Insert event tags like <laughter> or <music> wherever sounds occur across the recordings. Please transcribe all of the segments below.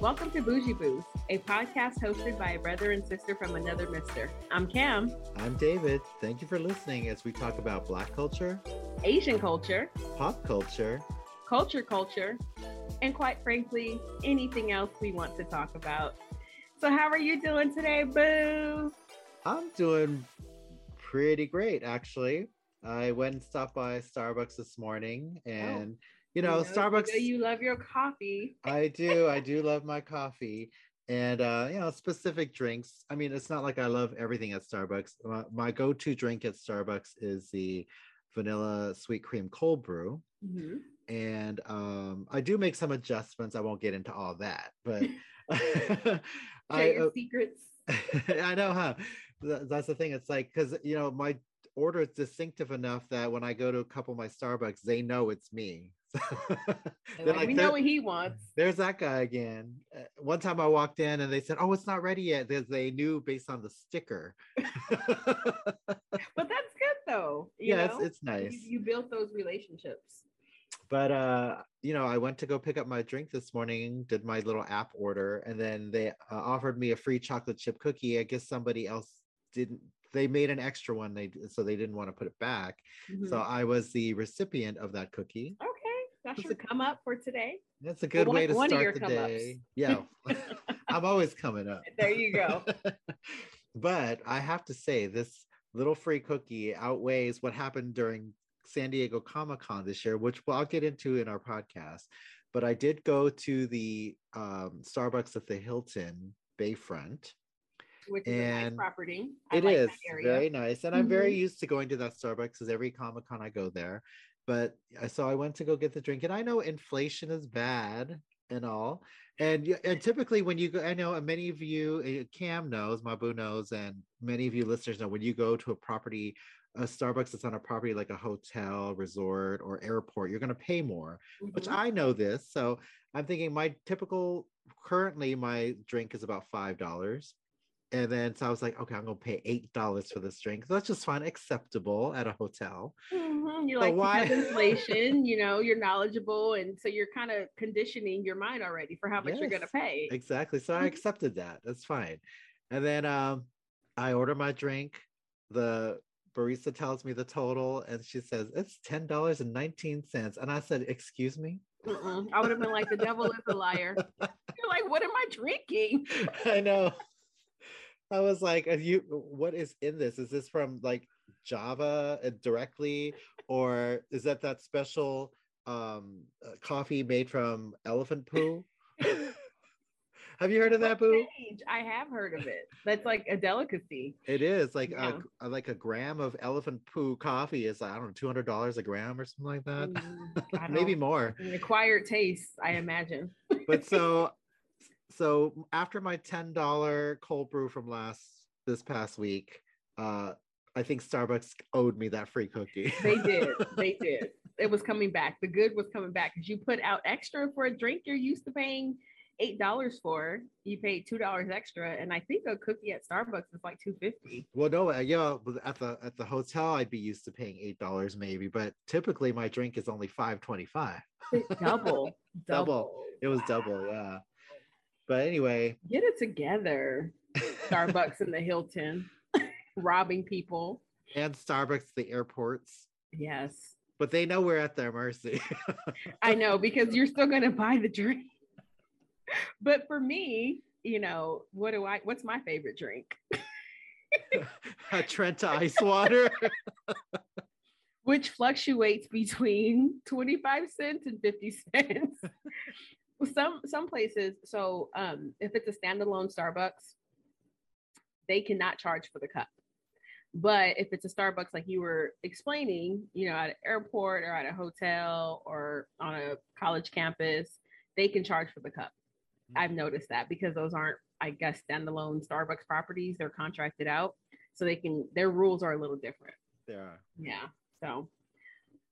Welcome to Bougie Boos, a podcast hosted by a brother and sister from another mister. I'm Cam. I'm David. Thank you for listening as we talk about Black culture, Asian culture, pop culture, culture culture, and quite frankly, anything else we want to talk about. So, how are you doing today, Boo? I'm doing pretty great, actually. I went and stopped by Starbucks this morning and. Oh you know, you know Starbucks. You love your coffee. I do. I do love my coffee. And uh, you know, specific drinks. I mean, it's not like I love everything at Starbucks. My, my go-to drink at Starbucks is the vanilla sweet cream cold brew. Mm-hmm. And um, I do make some adjustments. I won't get into all that, but <laughs> <laughs> I, uh, secrets. <laughs> I know, huh? That's the thing. It's like because you know my order is distinctive enough that when I go to a couple of my Starbucks, they know it's me. <laughs> like, like, we know what he wants. There's that guy again. Uh, one time I walked in and they said, "Oh, it's not ready yet." Because they knew based on the sticker. <laughs> but that's good though. yeah, it's, it's, nice. You, you built those relationships. But uh, you know, I went to go pick up my drink this morning, did my little app order, and then they uh, offered me a free chocolate chip cookie. I guess somebody else didn't they made an extra one they so they didn't want to put it back mm-hmm. so i was the recipient of that cookie okay that's your come up for today. That's a good well, way to start the day. Yeah, <laughs> I'm always coming up. There you go. <laughs> but I have to say, this little free cookie outweighs what happened during San Diego Comic Con this year, which I'll get into in our podcast. But I did go to the um, Starbucks at the Hilton Bayfront. Which is and a nice property. I it like is very nice. And mm-hmm. I'm very mm-hmm. used to going to that Starbucks because every Comic Con I go there but so I went to go get the drink, and I know inflation is bad and all, and and typically when you go, I know many of you, eh, Cam knows, Mabu knows, and many of you listeners know when you go to a property, a Starbucks that's on a property like a hotel, resort, or airport, you're going to pay more. Mm-hmm. Which I know this, so I'm thinking my typical currently my drink is about five dollars and then so I was like, okay, I'm gonna pay eight dollars for this drink. That's just fine, acceptable at a hotel. Mm-hmm. You're like why <laughs> inflation, you know, you're knowledgeable, and so you're kind of conditioning your mind already for how much yes, you're gonna pay. Exactly. So I mm-hmm. accepted that. That's fine. And then um, I order my drink. The barista tells me the total, and she says it's ten dollars and nineteen cents. And I said, "Excuse me." Mm-mm. I would have been like, "The devil is a liar." <laughs> You're like, "What am I drinking?" I know. I was like, you what is in this? Is this from like Java uh, directly, or is that that special um, uh, coffee made from elephant poo? <laughs> have you heard of that, Boo? I have heard of it. That's like a delicacy. It is like yeah. a, like a gram of elephant poo coffee is I don't know two hundred dollars a gram or something like that. Mm, <laughs> Maybe more. An acquired taste, I imagine. but so so after my $10 cold brew from last this past week, uh, I think Starbucks owed me that free cookie. they did. <laughs> They did. It was coming back. The good was coming back because you put out extra for a drink you're used to paying eight dollars for. You paid two dollars extra, and I think a cookie at Starbucks is like two fifty. Well, no, uh, yeah, at the at the hotel I'd be used to paying eight dollars maybe, but typically my drink is only five twenty five. double, <laughs> double, double. It was wow. double, yeah. But anyway, get it together. Starbucks in the Hilton, <laughs> robbing people. And Starbucks, the airports. Yes. But they know we're at their mercy. <laughs> I know because you're still going to buy the drink. <laughs> But for me, you know, what do I, what's my favorite drink? a Trenta ice water. Which fluctuates between 25 cents and 50 cents some some places so um if it's a standalone starbucks they cannot charge for the cup. But if it's a starbucks like you were explaining you know at an airport or at a hotel or on a college campus they can charge for the cup. Mm-hmm. i've noticed that because those aren't i guess standalone starbucks properties. They're contracted out so they can their rules are a little different. They are. Yeah so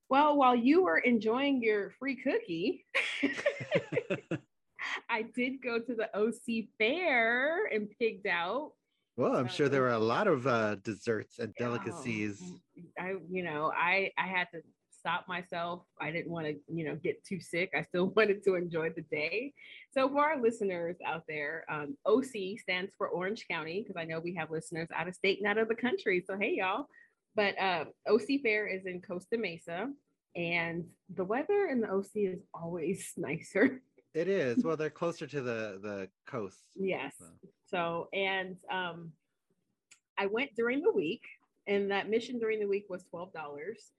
well, while you were enjoying your free cookie, <laughs> <laughs> I did go to the OC fair and pigged out. Well, I'm sure there were a lot of uh, desserts and delicacies. I, you know, I I had to stop myself. I didn't want to, you know, get too sick. I still <laughs> wanted to enjoy the day. So for our listeners out there, um, OC stands for Orange County because I know we have listeners out of state and out of the country. So hey y'all. But uh, OC Fair is in Costa Mesa, and the weather in the OC is always <laughs> nicer. It is. Well, they're closer to the the coast. Yes. So, so and um, I went during the week, and that mission during the week was twelve dollars,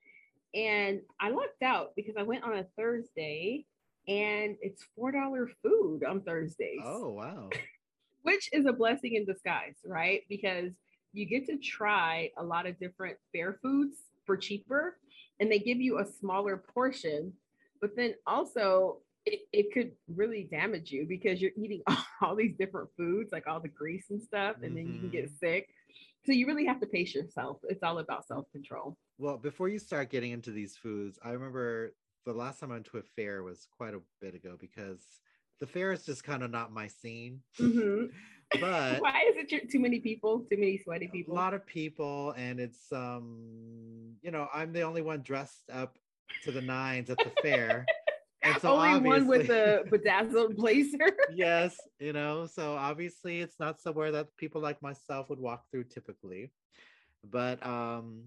and I lucked out because I went on a Thursday, and it's four dollar food on Thursdays. Oh wow! <laughs> Which is a blessing in disguise, right? Because you get to try a lot of different fair foods for cheaper, and they give you a smaller portion. But then also it, it could really damage you because you're eating all, <laughs> all, these different foods, like all the grease and stuff, and mm-hmm. then you can get mm-hmm. sick. So you really have to pace yourself. It's all about self control. Well, before you start getting into these foods, I remember the last time I went to a fair was quite a bit ago because the fair is just kind of not my scene. Mm-hmm. <laughs> but why is it too many people? Too many sweaty people? A lot of people, and it's um, you know, I'm the only one dressed up to the nines at the fair. And <laughs> so Only one with the bedazzled blazer. <laughs> yes, you know, so obviously it's not somewhere that people like myself would walk through typically. But um,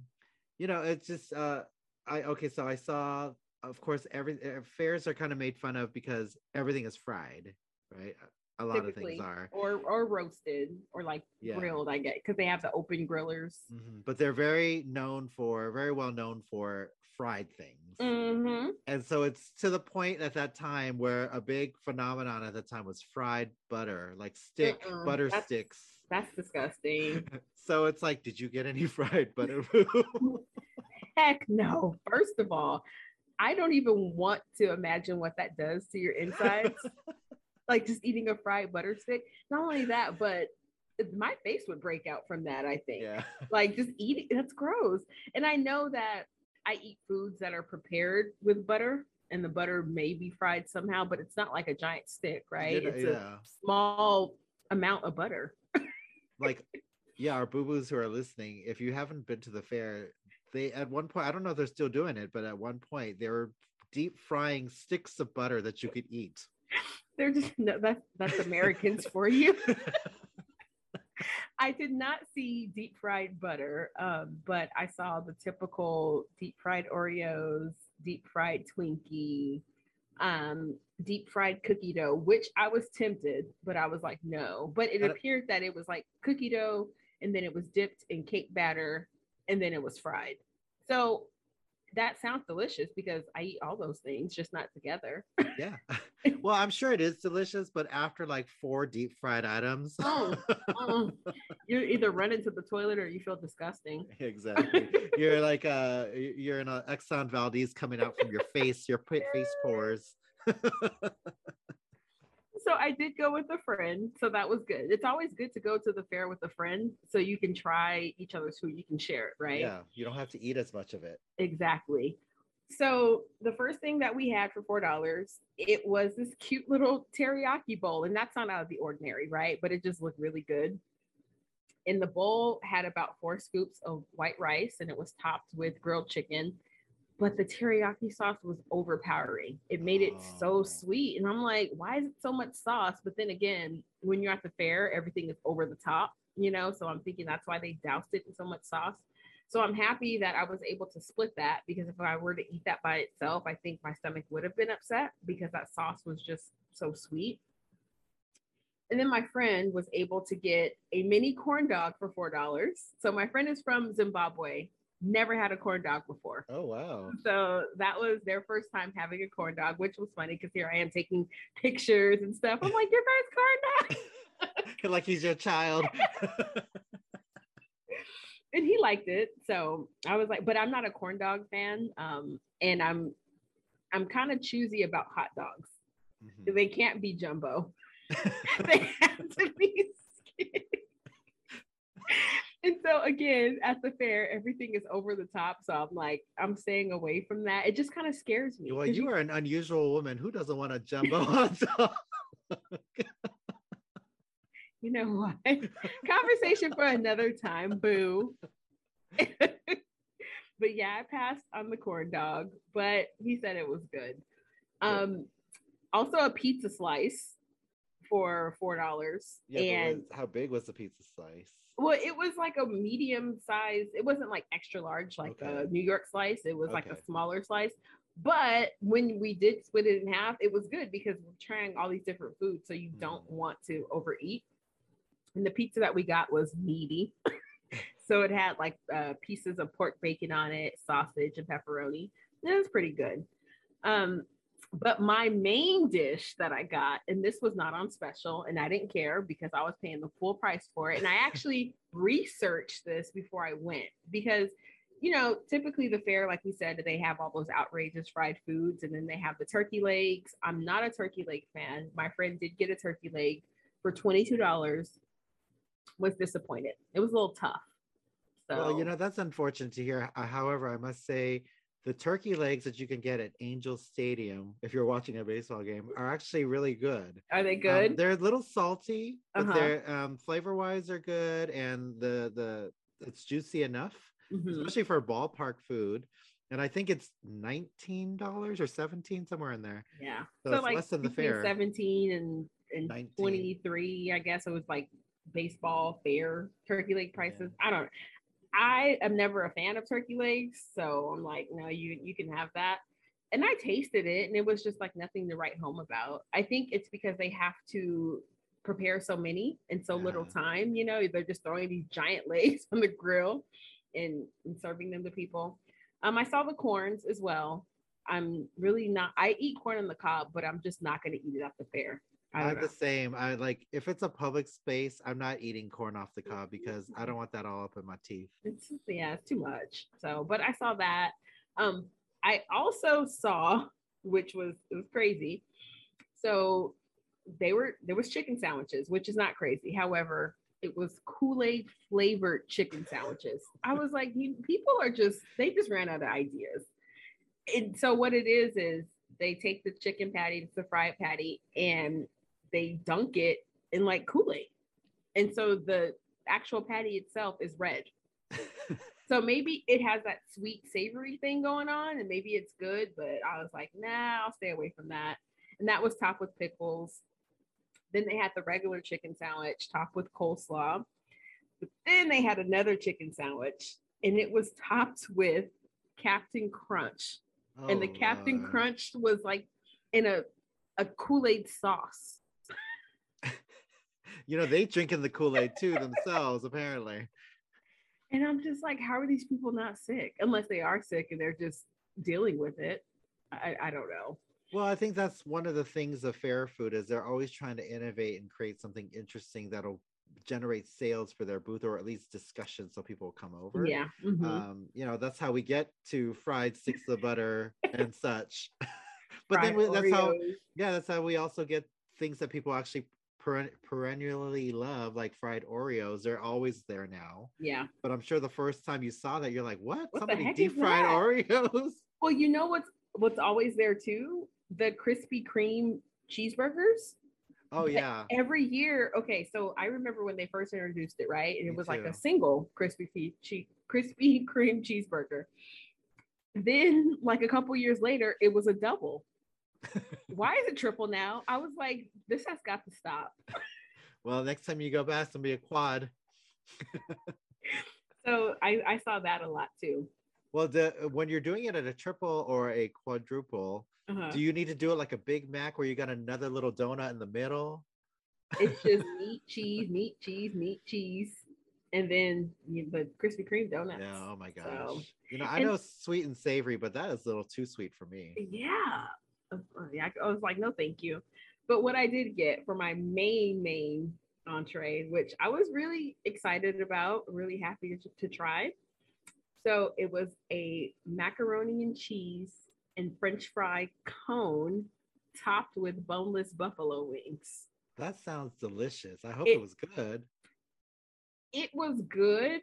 you know, it's just uh I okay, so I saw of course every uh, fairs are kind of made fun of because everything is fried, right? A lot of things are or or roasted or like yeah. grilled, I get because they have the open grillers. Mm-hmm. But they're very known for very well known for fried things. Mm-hmm. And so it's to the point at that time where a big phenomenon at the time was fried butter, like stick butter that's, sticks. That's disgusting. <laughs> so it's like, did you get any <laughs> fried butter? <laughs> Heck no. First of all, I don't even want to imagine what that does to your insides. Like just eating a fried butter stick. Not only that, but my face would break out from that, I think. Yeah. <laughs> Like just eating, that's gross. And I know that I eat foods that are prepared with butter and the butter may be fried somehow, but it's not like a giant stick, right? Yeah, it's yeah. a small amount of butter. <laughs> like, yeah, our boo boos who are listening, if you haven't been to the fair, they at one point, I don't know if they're still doing it, but at one point they were deep frying sticks of butter that you could eat. They're just <laughs> no, that's that's Americans for you. <laughs> I did not see deep fried butter, um, but I saw the typical deep fried Oreos, deep fried Twinkie, um, deep fried cookie dough, which I was tempted, but I was like, no. But it appeared that it was like cookie dough, and then it was dipped in cake batter, and then it was fried. So that sounds delicious because I eat all those things, just not together. yeah. <laughs> Well, I'm sure it is delicious, but after like four deep fried items, oh, uh, you either run into the toilet or you feel disgusting. <laughs> Exactly. you're like uh you're in a Exxon Valdez coming out from your face, your face pores <laughs> so I did go with a friend, so that was good. It's always good to go to the fair with a friend so you can try each other's food. You can share it, right? Yeah, you don't have to eat as much of it. Exactly. So the first thing that we had for four dollars, it was this cute little teriyaki bowl, and that's not out of the ordinary, right? But it just looked really good. And the bowl had about four scoops of white rice, and it was topped with grilled chicken but the teriyaki sauce was overpowering. It made it oh. so sweet. And I'm like, why is it so much sauce? But then again, when you're at the fair, everything is over the top, you know? So I'm thinking that's why they doused it in so much sauce. So I'm happy that I was able to split that because if I were to eat that by itself, I think my stomach would have been upset because that sauce was just so sweet. And then my friend was able to get a mini corn dog for $4. So my friend is from Zimbabwe never had a corn dog before. Oh wow. So that was their first time having a corn dog, which was funny because here I am taking pictures and stuff. I'm like, your first corn dog. <laughs> like he's your child. <laughs> and he liked it. So I was like, but I'm not a corn dog fan. Um, and I'm I'm kind of choosy about hot dogs. Mm-hmm. They can't be jumbo. <laughs> <laughs> they have to be skinny and so again at the fair everything is over the top so i'm like i'm staying away from that it just kind of scares me well you, you are an unusual woman who doesn't want a jumbo <laughs> hot dog you know what <laughs> conversation for another time boo <laughs> but yeah, I passed on the corn dog, but he said it was good. Um, also a pizza slice for four dollars. Yeah, and how big was the pizza slice? well, it was like a medium size. It wasn't like extra large, like a Okay. New York slice. It was like a smaller slice. But when we did split it in half, it was good because we're trying all these different foods, so you don't Mm. want to overeat. And the pizza that we got was meaty, <laughs> so it had like uh, pieces of pork bacon on it, sausage, and pepperoni. It was pretty good. Um, but my main dish that I got, and this was not on special, and I didn't care because I was paying the full price for it. And I actually researched this before I went because, you know, typically the fair, like we said, they have all those outrageous fried foods, and then they have the turkey legs. I'm not a turkey leg fan. My friend did get a turkey leg for $22. Was disappointed. It was a little tough. So Well, you know, that's unfortunate to hear. Uh, However, I must say the turkey legs that you can get at Angel Stadium, if you're watching a baseball game, are actually really good. are they Um, good? they're a little salty, but Uh-huh. they're um, flavor wise are good, and the the it's juicy enough, Mhm. especially for ballpark food. And I think it's nineteen dollars or seventeen somewhere in there. Yeah. So it's less than the fair. 17 and, and 23, I guess it was like baseball fair turkey leg prices. I don't I am never a fan of turkey legs, so I'm like, no, you you can have that. And I tasted it and it was just like nothing to write home about. I think it's because they have to prepare so many in so little time, you know, they're just throwing these giant <laughs> legs on the grill and, and serving them to people. Um, I saw the corns as well. I'm really not. I eat corn on the cob, but I'm just not going to eat it at the fair. I I'm know. the same. I like if it's a public space, I'm not eating corn off the cob because I don't want that all up in my teeth. It's yeah, it's too much. So, but I saw that. Um, I also saw, which was it was crazy. So they were there was chicken sandwiches, which is not crazy. However, it was Kool Aid flavored chicken sandwiches. I was like, you, people are just they just ran out of ideas. And so what it is is they take the chicken patty, it's the fried patty, and they dunk it in like Kool Aid, and so the actual patty itself is red. <laughs> So maybe it has that sweet savory thing going on, and maybe it's good, but I was like, nah, I'll stay away from that. And that was topped with pickles. Then they had the regular chicken sandwich topped with coleslaw. But then they had another chicken sandwich, and it was topped with Captain Crunch. and the Oh, Captain Lord. Crunch was like in a a Kool-Aid sauce. You know, they drinking the Kool-Aid too themselves, apparently. And I'm just like, how are these people not sick? Unless they are sick and they're just dealing with it. I, I don't know. Well, I think that's one of the things of fair food is they're always trying to innovate and create something interesting that'll generate sales for their booth or at least discussion so people will come over. Yeah. mhm. Um, you know, that's how we get to fried sticks of butter and such. <laughs> but Fried then we, that's how yeah, that's how we also get things that people actually peren- perennially love, like fried Oreos. They're always there now. Yeah. But I'm sure the first time you saw that, you're like, "What? What Somebody deep fried? Oreos?" <laughs> Well, you know what's what's always there too? The Krispy Kreme cheeseburgers. Oh yeah, Every year, okay, so I remember when they first introduced it, right? And it Me was like a single Kreme, che- Krispy <laughs> Kreme cheeseburger. Then, like a couple years later, it was a double. Why is it triple now? I was like, this has got to stop. well, next time you go back, it's gonna be a quad. <laughs> So I, I saw that a lot too. Well, the when you're doing it at a triple or a quadruple, Uh-huh. do you need to do it like a Big Mac where you got another little donut in the middle? It's <laughs> just meat, cheese, meat, cheese, meat, cheese, and then you the Krispy Kreme donuts. Yeah. Oh my gosh. So- you know, I and- know sweet and savory, but that is a little too sweet for me. Yeah. I was like, no, thank you. But what I did get for my main, main entree, which I was really excited about, really happy to, to try. So it was a macaroni and cheese and French fry cone topped with boneless buffalo wings. That sounds delicious. I hope It- it was good. It was good,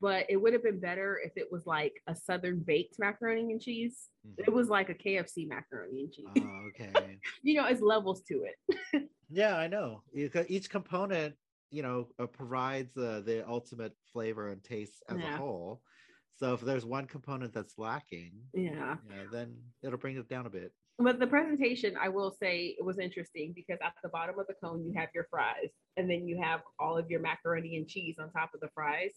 but it would have been better if it was like a southern baked macaroni and cheese. Mhm. It was like a KFC macaroni and cheese. Oh, okay. <laughs> you know, it's levels to it. <laughs> yeah, I know. Each component, you know, uh, provides uh, the ultimate flavor and taste as Yeah. a whole. So if there's one component that's lacking, Yeah. yeah, then it'll bring it down a bit. But the presentation, I will say, it was interesting because at the bottom of the cone, you have your fries, and then you have all of your macaroni and cheese on top of the fries.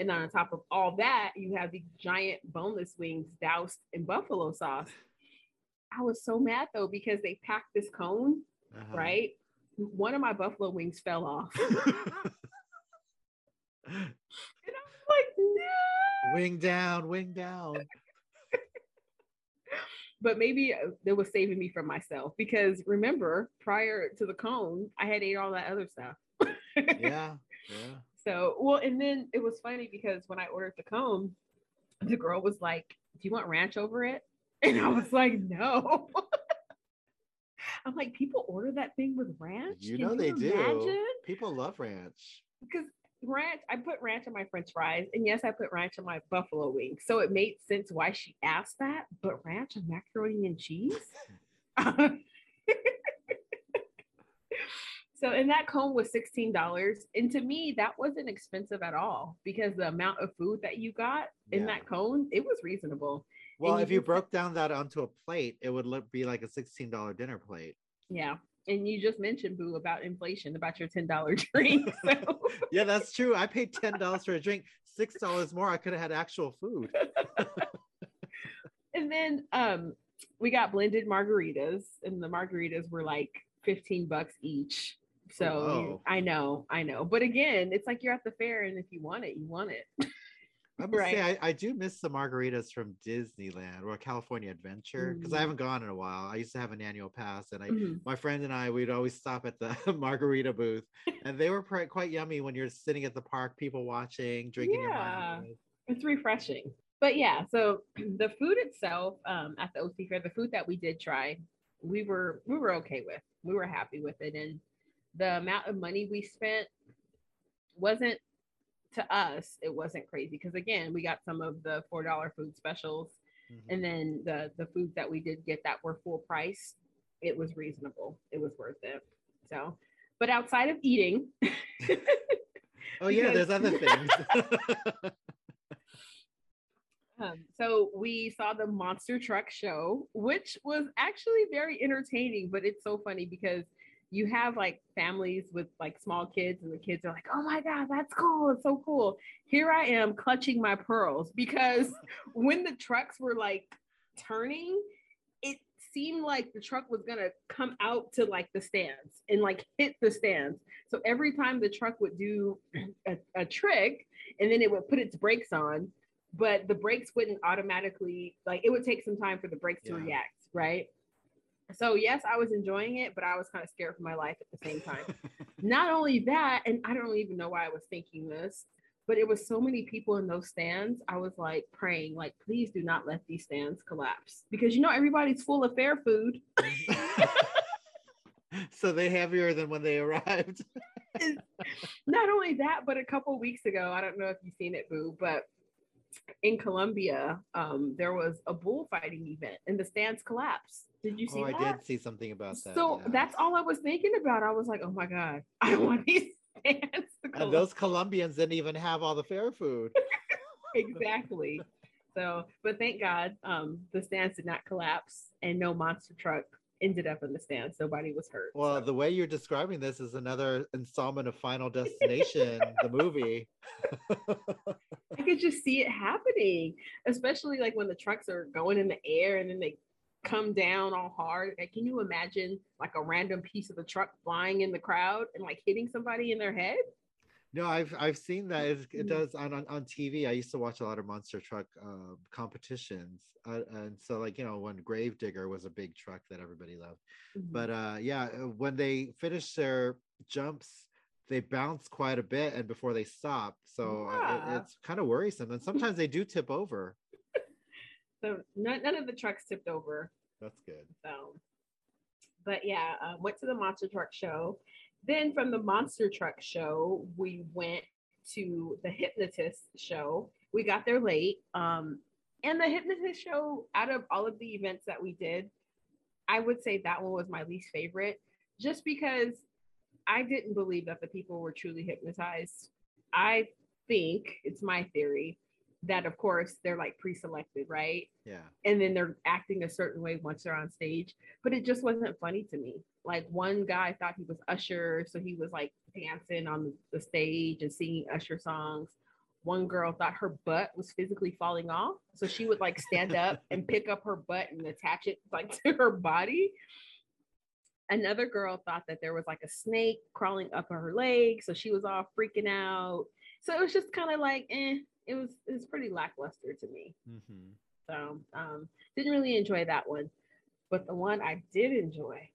And then on top of all that, you have the giant boneless wings doused in buffalo sauce. I was so mad though because they packed this cone, Uh-huh. right? One of my buffalo wings fell off. <laughs> And I was like, no. wing down, wing down. <laughs> But maybe it was saving me from myself because remember, prior to the cone, I had ate all that other stuff. <laughs> Yeah, yeah. So, well, and then it was funny because when I ordered the comb, the girl was like, Do you want ranch over it? <laughs> And I was like, No. <laughs> I'm like, people order that thing with ranch? You Can know they do. People love ranch. Because ranch, I put ranch on my french fries, and yes, I put ranch on my buffalo wings. So it made sense why she asked that, but ranch on macaroni and cheese? <laughs> so, and that cone was $16. And to me, that wasn't expensive at all because the amount of food that you got in Yeah. that cone, it was reasonable. Well, you if you broke down that onto a plate, it would look be like a $16 dinner plate. Yeah. And you just mentioned, Boo, about inflation, about your $10 <laughs> drink. So, <laughs> Yeah, that's true. I paid $10 for a drink, $6 more. I could have had actual food. <laughs> and then um, we got blended margaritas, and the margaritas were like 15 bucks each. So Whoa. I know, I know. But again, it's like you're at the fair, and if you want it, you want it. <laughs> I must say, Right. I, I do miss the margaritas from Disneyland or California Adventure because I Mm. haven't gone in a while. I used to have an annual pass, and I Mhm. my friend and I we'd always stop at the <laughs> margarita booth, and they were quite yummy when you're sitting at the park, people watching, drinking your Yeah. It's refreshing. But yeah, so <clears throat> the food itself um, at the OC Fair, the food that we did try, we were we were okay with. We were happy with it, and the amount of money we spent wasn't to us. It wasn't crazy because again, we got some of the four dollar food specials, Mhm. and then the the foods that we did get that were full price. It was reasonable. It was worth it. So, but outside of eating. <laughs> Oh yeah, there's other things. <laughs> Um, so we saw the monster truck show, which was actually very entertaining, but it's so funny because you have like families with like small kids, and the kids are like, "Oh my god, that's cool! It's so cool!" Here I am clutching my pearls because <laughs> when the trucks were like turning, it seemed like the truck was gonna come out to like the stands and like hit the stands. So every time the truck would do <clears throat> a, a trick, and then it would put its brakes on, but the brakes wouldn't automatically like it would take some time for the brakes to react, right? So yes, I was enjoying it, but I was kind of scared for my life at the same time. <laughs> Not only that, and I don't even know why I was thinking this, but it was so many people in those stands. I was like praying, like, please do not let these stands collapse because you know everybody's full of fair food. <laughs> so they heavier than when they arrived. <laughs> Not only that, but a couple weeks ago, I don't know if you've seen it, Boo, but in Colombia, um, there was a bullfighting event and the stands collapsed. Did you see oh, that? I did see something about that. so yeah. that's all I was thinking about. I was like, oh my God, <laughs> I don't want these <laughs> stands to and those Colombians didn't even have all the fair food. <laughs> exactly. So, but thank God, um, the stands did not collapse and no monster truck ended up in the stands. Nobody was hurt. Well, so. the way you're describing this is another installment of Final <laughs> Destination, the movie. <laughs> I could just see it happening, especially like when the trucks are going in the air and then they come down all hard. Like, can you imagine like a random piece of the truck flying in the crowd and like hitting somebody in their head? No, I've I've seen that. It, it Mhm. does on, on on TV. I used to watch a lot of monster truck uh, competitions, uh, and so like you know when Gravedigger was a big truck that everybody loved. Mm-hmm. But uh, yeah, uh, when they finish their jumps, they bounce quite a bit, and before they stop, so uh, it- it's kind of worrisome. And sometimes they do tip over. <laughs> so none, none of the trucks tipped over. That's good. So, but yeah, uh, went to the monster truck show. Then from the monster truck show, we went to the hypnotist show. We got there late. Um, and the hypnotist show, out of all of the events that we did, I would say that one was my least favorite, just because I didn't believe that the people were truly hypnotized. I think it's my theory that of course they're like pre-selected, right? Yeah. And then they're acting a certain way once they're on stage. But it just wasn't funny to me. Like one guy thought he was Usher, so he was like dancing on the stage and singing Usher songs. One girl thought her butt was physically falling off, so she would like stand up <laughs> and pick up her butt and attach it like <laughs> to her body. Another girl thought that there was like a snake crawling up her leg, so she was all freaking out. So it was just kind of like, eh, it was it was pretty lackluster to me. Mm-hmm. So um, didn't really enjoy that one. But the one I did enjoy.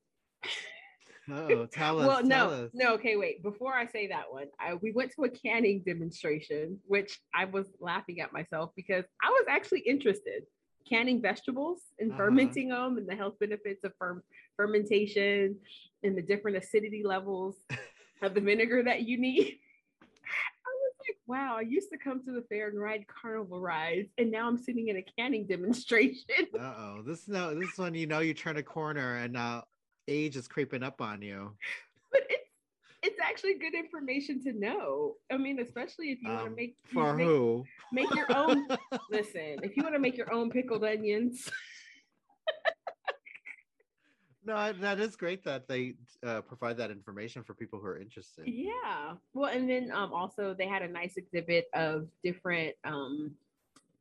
Oh, tell us. well, tell no, us. no. Okay, wait. Before I say that one, I, we went to a canning demonstration, which I was laughing at myself because I was actually interested. Canning vegetables and Uh-huh. fermenting them, and the health benefits of fer- fermentation, and the different acidity levels of the vinegar that you need. I was like, wow, I used to come to the fair and ride carnival rides, and now I'm sitting in a canning demonstration. Uh oh. This is no. This is when you know you turn a corner and now age is creeping up on you. but it's it's actually good information to know. I mean, especially if you want Um, to make For make, who? make your own. <laughs> listen, if you want to make your own pickled onions, <laughs> No, that is great that they uh, provide that information for people who are interested. yeah. Well, and then um, also they had a nice exhibit of different um,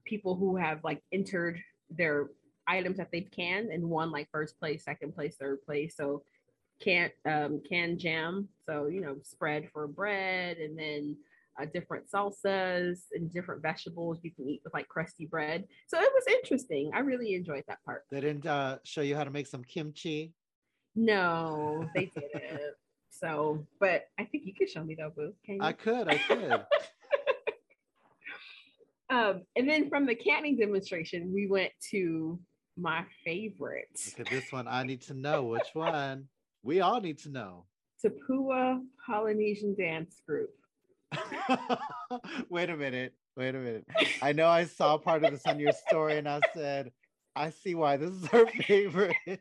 people who have like entered their items that they've canned and won like first place, second place, third place. So can um canned jam so you know spread for bread and then uh, different salsas and different vegetables you can eat with like crusty bread so it was interesting i really enjoyed that part They didn't uh, show you how to make some kimchi. no they didn't <laughs> so but i think you could show me though boo can you I could. I could. <laughs> um and then from the canning demonstration we went to my favorite Look at this one. I need to know which one. We all need to know. <laughs> Tapua Polynesian Dance Group. <laughs> Wait a minute. Wait a minute. I know I saw part of this on your story and I said, I see why this is her favorite. <laughs>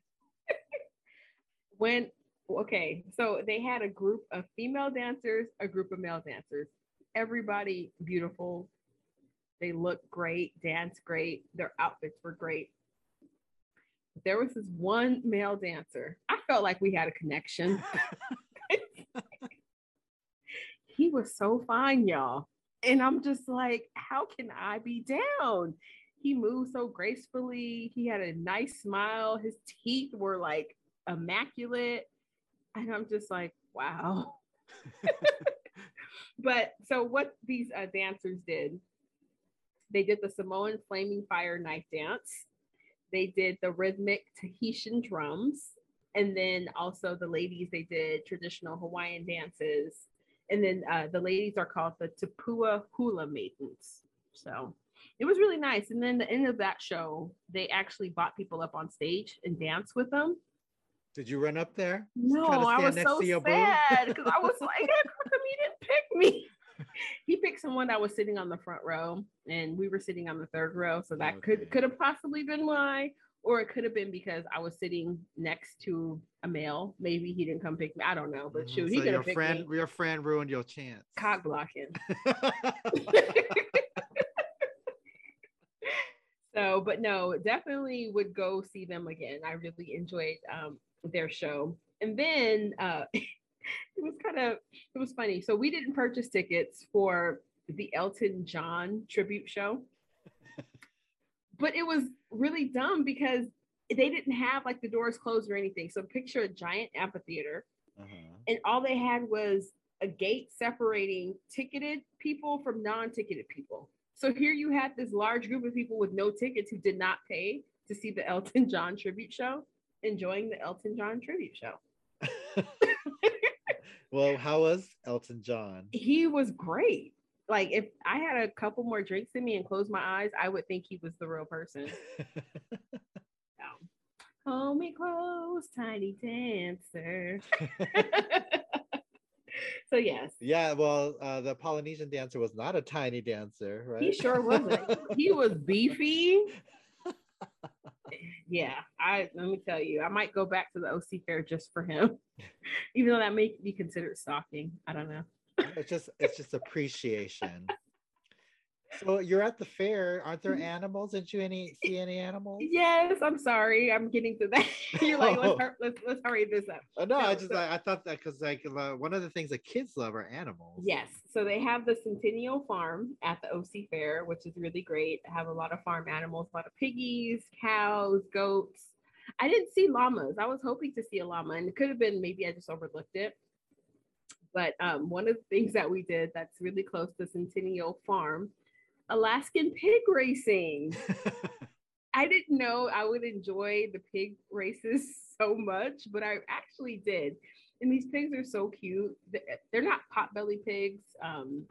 when okay so they had a group of female dancers a group of male dancers everybody beautiful they looked great danced great their outfits were great there was this one male dancer i felt like we had a connection <laughs> he was so fine y'all and i'm just like how can i be down he moved so gracefully he had a nice smile his teeth were like immaculate. And I'm just like, wow. <laughs> but so what these uh, dancers did, they did the Samoan flaming fire knife dance. They did the rhythmic Tahitian drums. And then also the ladies, they did traditional Hawaiian dances. And then uh, the ladies are called the Tapua Hula Maidens. So it was really nice. And then the end of that show, they actually brought people up on stage and danced with them. Did you run up there? No, I was so to your boo? sad because I was <laughs> like, how come he didn't pick me? <laughs> He picked someone that was sitting on the front row, and we were sitting on the third row. So that Okay. could could have possibly been why, or it could have been because I was sitting next to a male. Maybe he didn't come pick me. I don't know, but Mhm. shoot, he could your have picked friend, me. your friend ruined your chance. Cock blocking. <laughs> <laughs> So, but no, definitely would go see them again. I really enjoyed um, their show. And then uh, <laughs> it was kind of it was funny. So we didn't purchase tickets for the Elton John tribute show, <laughs> but it was really dumb because they didn't have like the doors closed or anything. So picture a giant amphitheater, Uh-huh. and all they had was a gate separating ticketed people from non-ticketed people. So here you had this large group of people with no tickets who did not pay to see the <laughs> Elton John tribute show, enjoying the Elton John tribute show. Well, how was Elton John? He was great. Like if I had a couple more drinks in me and closed my eyes, I would think he was the real person. <laughs> Hold me close, tiny dancer. <laughs> so yes, yeah, well, uh, the Polynesian dancer was not a tiny dancer, right? He sure wasn't. <laughs> he was beefy. Yeah, I let me tell you, I might go back to the OC fair just for him, <laughs> even though that may be considered stalking. I don't know. it's just it's just appreciation. So you're at the fair. Aren't there Mm-hmm. animals? Didn't you any see any animals? yes, I'm sorry. I'm getting to that. <laughs> You're like, let's, <laughs> let's let's hurry this up. Oh, no, I just so- I, I thought that because like uh, one of the things that kids love are animals. Yes. So they have the Centennial Farm at the OC Fair, which is really great. Have a lot of farm animals, a lot of piggies, cows, goats. I didn't see llamas. I was hoping to see a llama, and it could have been maybe I just overlooked it. But um, one of the things that we did that's really close to Centennial Farm, Alaskan pig racing. <laughs> I didn't know I would enjoy the pig races <laughs> so much, but I actually did. And these pigs are so cute. They're not potbelly pigs. Um,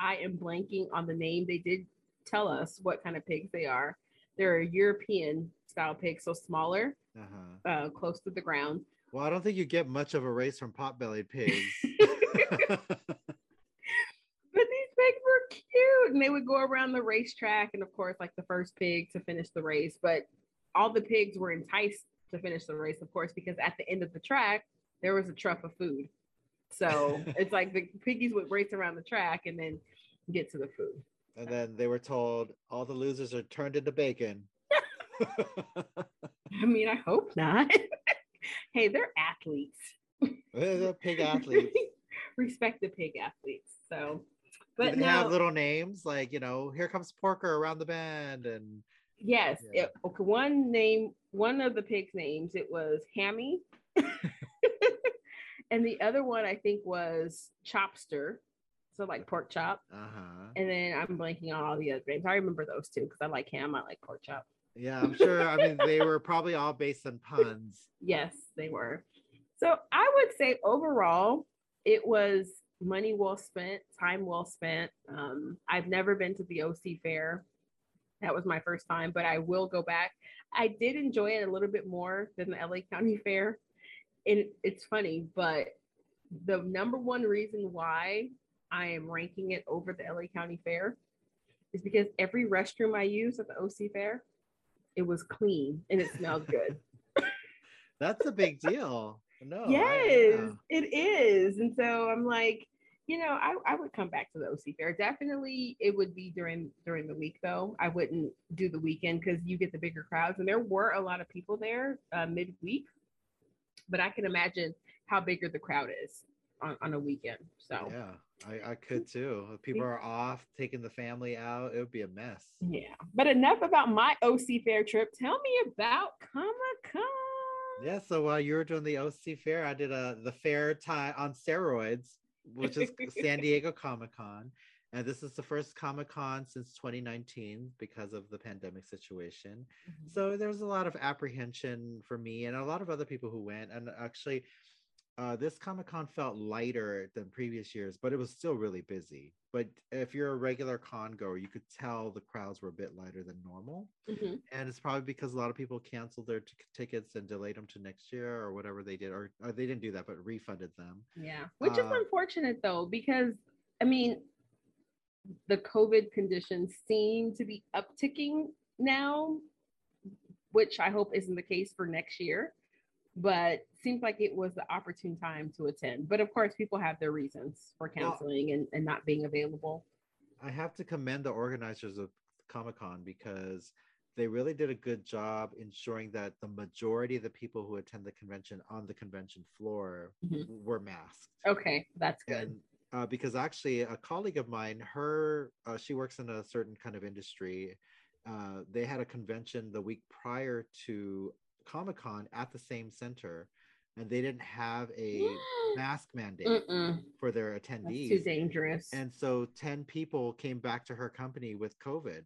I am blanking on the name. They did tell us what kind of pigs they are. They're a European style pig, so smaller, uh-huh. uh, close to the ground. Well, I don't think you get much of a race from pot-bellied pigs. <laughs> But these pigs were cute, and they would go around the racetrack, and of course, like the first pig to finish the race. But all the pigs were enticed to finish the race, of course, because at the end of the track there was a truck of food. So <laughs> it's like the piggies would race around the track and then get to the food. and then they were told all the losers are turned into bacon. <laughs> I mean, I hope not. <laughs> hey, they're athletes. They're pig athletes. Respect the pig athletes. So, But they have little names like you know, here comes Porker around the bend, and yes. Yeah. It, okay, one name, one of the pigs' names, it was Hammy. <laughs> and the other one I think was Chopster. So like pork chop. uh huh. And then I'm blanking on all the other names. I remember those two because I like ham, I like pork chop. Yeah, I'm sure. I mean, they were probably all based on puns. <laughs> Yes, they were. So I would say overall, it was money well spent, time well spent. Um, I've never been to the OC fair. That was my first time, but I will go back. I did enjoy it a little bit more than the LA County <laughs> Fair. And it's funny, but the number one reason why I am ranking it over the LA County Fair is because every restroom I used at the OC Fair, it was clean and it smelled good. <laughs> That's a big deal. No. I- yes, yeah. it is. And so I'm like, you know, I, I would come back to the OC fair. Definitely it would be during during the week though. I wouldn't do the weekend because you get the bigger crowds. And there were a lot of people there uh, midweek. But I can imagine how bigger the crowd is on, on a weekend. So Yeah, I, I could too. If people are off taking the family out, it would be a mess. yeah. But enough about my OC fair trip. Tell me about Comic Con. Yeah, so while you were doing the OC fair, I did a the fair time on steroids, which is <laughs> San Diego Comic Con. And this is the first Comic Con since 2019 because of the pandemic situation. Mm-hmm. So there was a lot of apprehension for me and a lot of other people who went. And actually, uh, this Comic Con felt lighter than previous years, but it was still really busy. But if you're a regular con goer, you could tell the crowds were a bit lighter than normal. Mhm. And it's probably because a lot of people canceled their t- tickets and delayed them to next year or whatever they did, or, or they didn't do that, but refunded them. Yeah, which is Uh, unfortunate though, because I mean, the COVID conditions seem to be upticking now, which I hope isn't the case for next year. But seems like it was the opportune time to attend. But of course, people have their reasons for canceling and, and not being available. I have to commend the organizers of Comic Con because they really did a good job ensuring that the majority of the people who attend the convention on the convention floor Mhm. were masked. Okay, that's good. And uh, because actually, a colleague of mine, her, uh, she works in a certain kind of industry. Uh, they had a convention the week prior to Comic Con at the same center, and they didn't have a <gasps> mask mandate Mm-mm, for their that's too attendees. dangerous. And so 10 people came back to her company with COVID.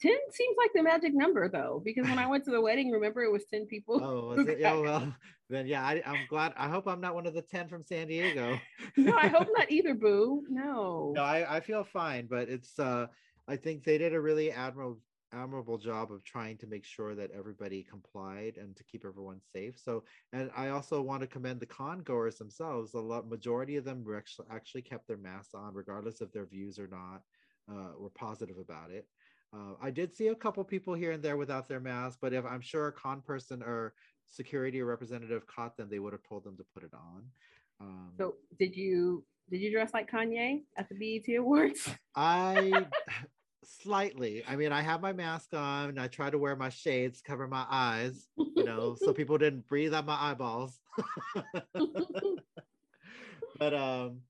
10 seems like the magic number though, because when I <laughs> went to the wedding, remember it was 10 people. Oh, was it? Oh, well, <laughs> then yeah, I, I'm glad. I hope I'm not one of the 10 from San Diego. <laughs> no, I hope not either, boo. No. No, I, I feel fine, but it's, uh, I think they did a really admirable, admirable job of trying to make sure that everybody complied and to keep everyone safe. So, and I also want to commend the con goers themselves. A lot, majority of them were actually, actually kept their masks on, regardless of their views or not, uh, were positive about it. Uh, I did see a couple people here and there without their mask, but if I'm sure a con person or security representative caught them, they would have told them to put it on. Um, So did you Did you dress like Kanye at the BET Awards? I <laughs> slightly. I mean, I have my mask on and I try to wear my shades, cover my eyes, you know, so <laughs> people didn't breathe on my eyeballs. <laughs> <laughs> but um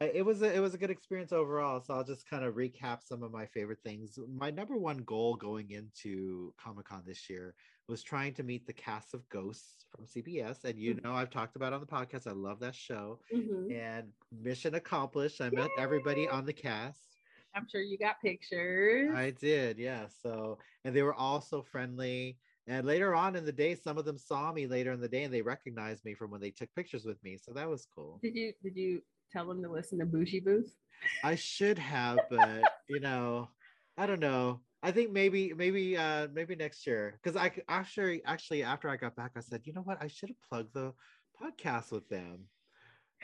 I, it was a, it was a good experience overall. So I'll just kind of recap some of my favorite things. My number one goal going into Comic Con this year was trying to meet the cast of Ghosts from CBS, and you mm-hmm. know I've talked about on the podcast. I love that show, mm-hmm. and mission accomplished. I Yay! met everybody on the cast. I'm sure you got pictures. I did, yeah. So, and they were all so friendly. And later on in the day, some of them saw me later in the day, and they recognized me from when they took pictures with me. So that was cool. Did you did you tell them to listen to Bougie Boos? I should have, but <laughs> you know, I don't know. I think maybe maybe uh maybe next year because I after actually after I got back, I said, you know what, I should have plugged the podcast with them.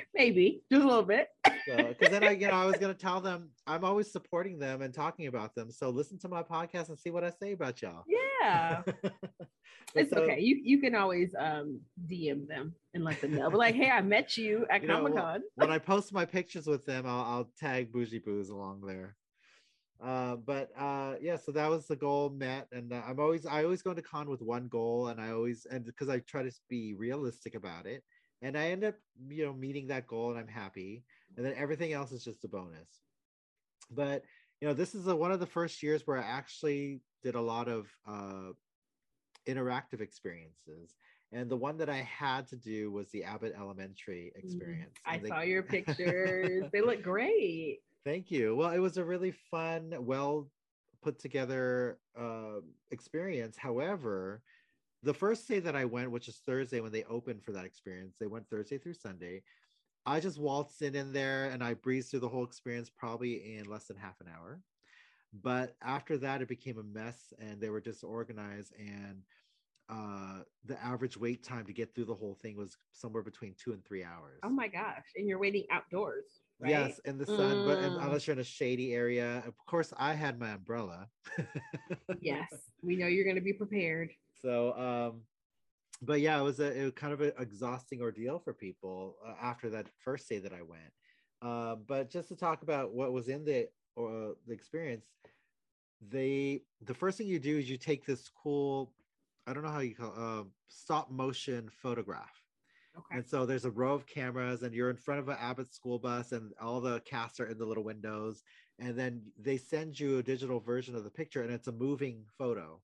<laughs> Maybe just a little bit. Because so, then I, you know, I was gonna <laughs> tell them I'm always supporting them and talking about them. So listen to my podcast and see what I say about y'all. Yeah. <laughs> it's so, okay. You you can always um DM them and let them know. But like, hey, I met you at Comic Con. when I post my pictures with them, I'll, I'll tag Bougie Boos along there. Uh, but uh, yeah, so that was the goal met, and uh, I'm always I always go to con with one goal, and I always and because I try to be realistic about it, and I end up you know meeting that goal, and I'm happy, and then everything else is just a bonus. But you know, this is a, one of the first years where I actually did a lot of uh, interactive experiences. And the one that I had to do was the Abbott Elementary mm, experience. I they... saw your pictures. they look great. <laughs> Thank you. Well, it was a really fun, well put together uh, experience. However, the first day that I went, which is Thursday when they opened for that experience, they went Thursday through Sunday. I just waltzed in in there and I breezed through the whole experience probably in less than half an hour. But after that, it became a mess and they were disorganized and uh, the average wait time to get through the whole thing was somewhere between two and three hours. Oh my gosh! And you're waiting outdoors, right? Yes, in the sun, mm. but unless you're in a shady area, of course, I had my umbrella. <laughs> yes, we know you're going to be prepared. So, um, but yeah, it was a it was kind of an exhausting ordeal for people uh, after that first day that I went. Uh, but just to talk about what was in the or uh, the experience, they the first thing you do is you take this cool I don't know how you call uh, stop motion photograph. Okay. And so there's a row of cameras, and you're in front of an Abbott school bus, and all the casts are in the little windows. And then they send you a digital version of the picture, and it's a moving photo.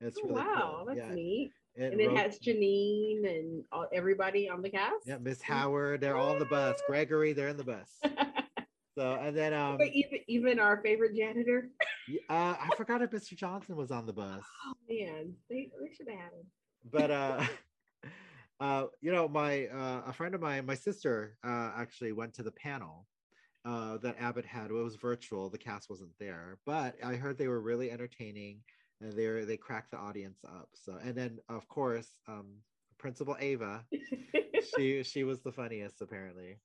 It's oh, really wow, cool. that's yeah. neat. It and it has Janine and all, everybody on the cast. Yeah, Miss Howard, they're all on the bus. Gregory, they're in the bus. <laughs> so and then um, even even our favorite janitor. Uh, I forgot if Mr. Johnson was on the bus. Oh man, they, they should have had him. But uh, <laughs> uh, you know, my uh, a friend of mine, my sister, uh, actually went to the panel uh, that Abbott had. It was virtual; the cast wasn't there, but I heard they were really entertaining, and they were, they cracked the audience up. So, and then of course, um, Principal Ava, <laughs> she she was the funniest apparently.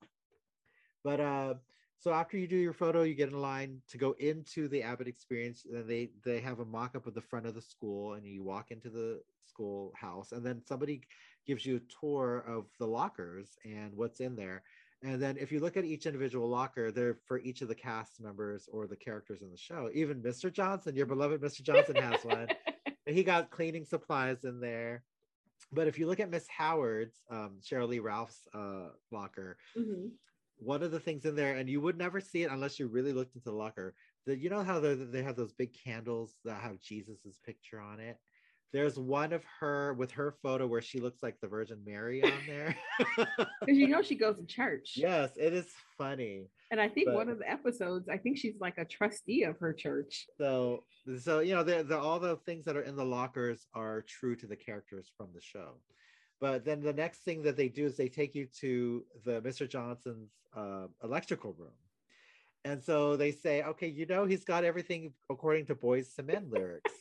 But uh, so after you do your photo, you get in line to go into the Abbott experience. And they they have a mock-up of the front of the school, and you walk into the school house, and then somebody gives you a tour of the lockers and what's in there. And then if you look at each individual locker, they're for each of the cast members or the characters in the show. Even Mr. Johnson, your beloved Mr. Johnson has one. and <laughs> he got cleaning supplies in there. But if you look at Miss Howard's, um, Sheryl Lee Ralph's uh, locker, mm-hmm one of the things in there, and you would never see it unless you really looked into the locker. That you know how they have those big candles that have Jesus's picture on it. There's one of her with her photo where she looks like the Virgin Mary on there. <laughs> Because you know she goes to church. Yes, it is funny. And I think but, one of the episodes, I think she's like a trustee of her church. So, so you know, the, the all the things that are in the lockers are true to the characters from the show. But then the next thing that they do is they take you to the Mr. Johnson's uh, electrical room. And so they say, okay, you know, he's got everything according to Boyz II Men lyrics,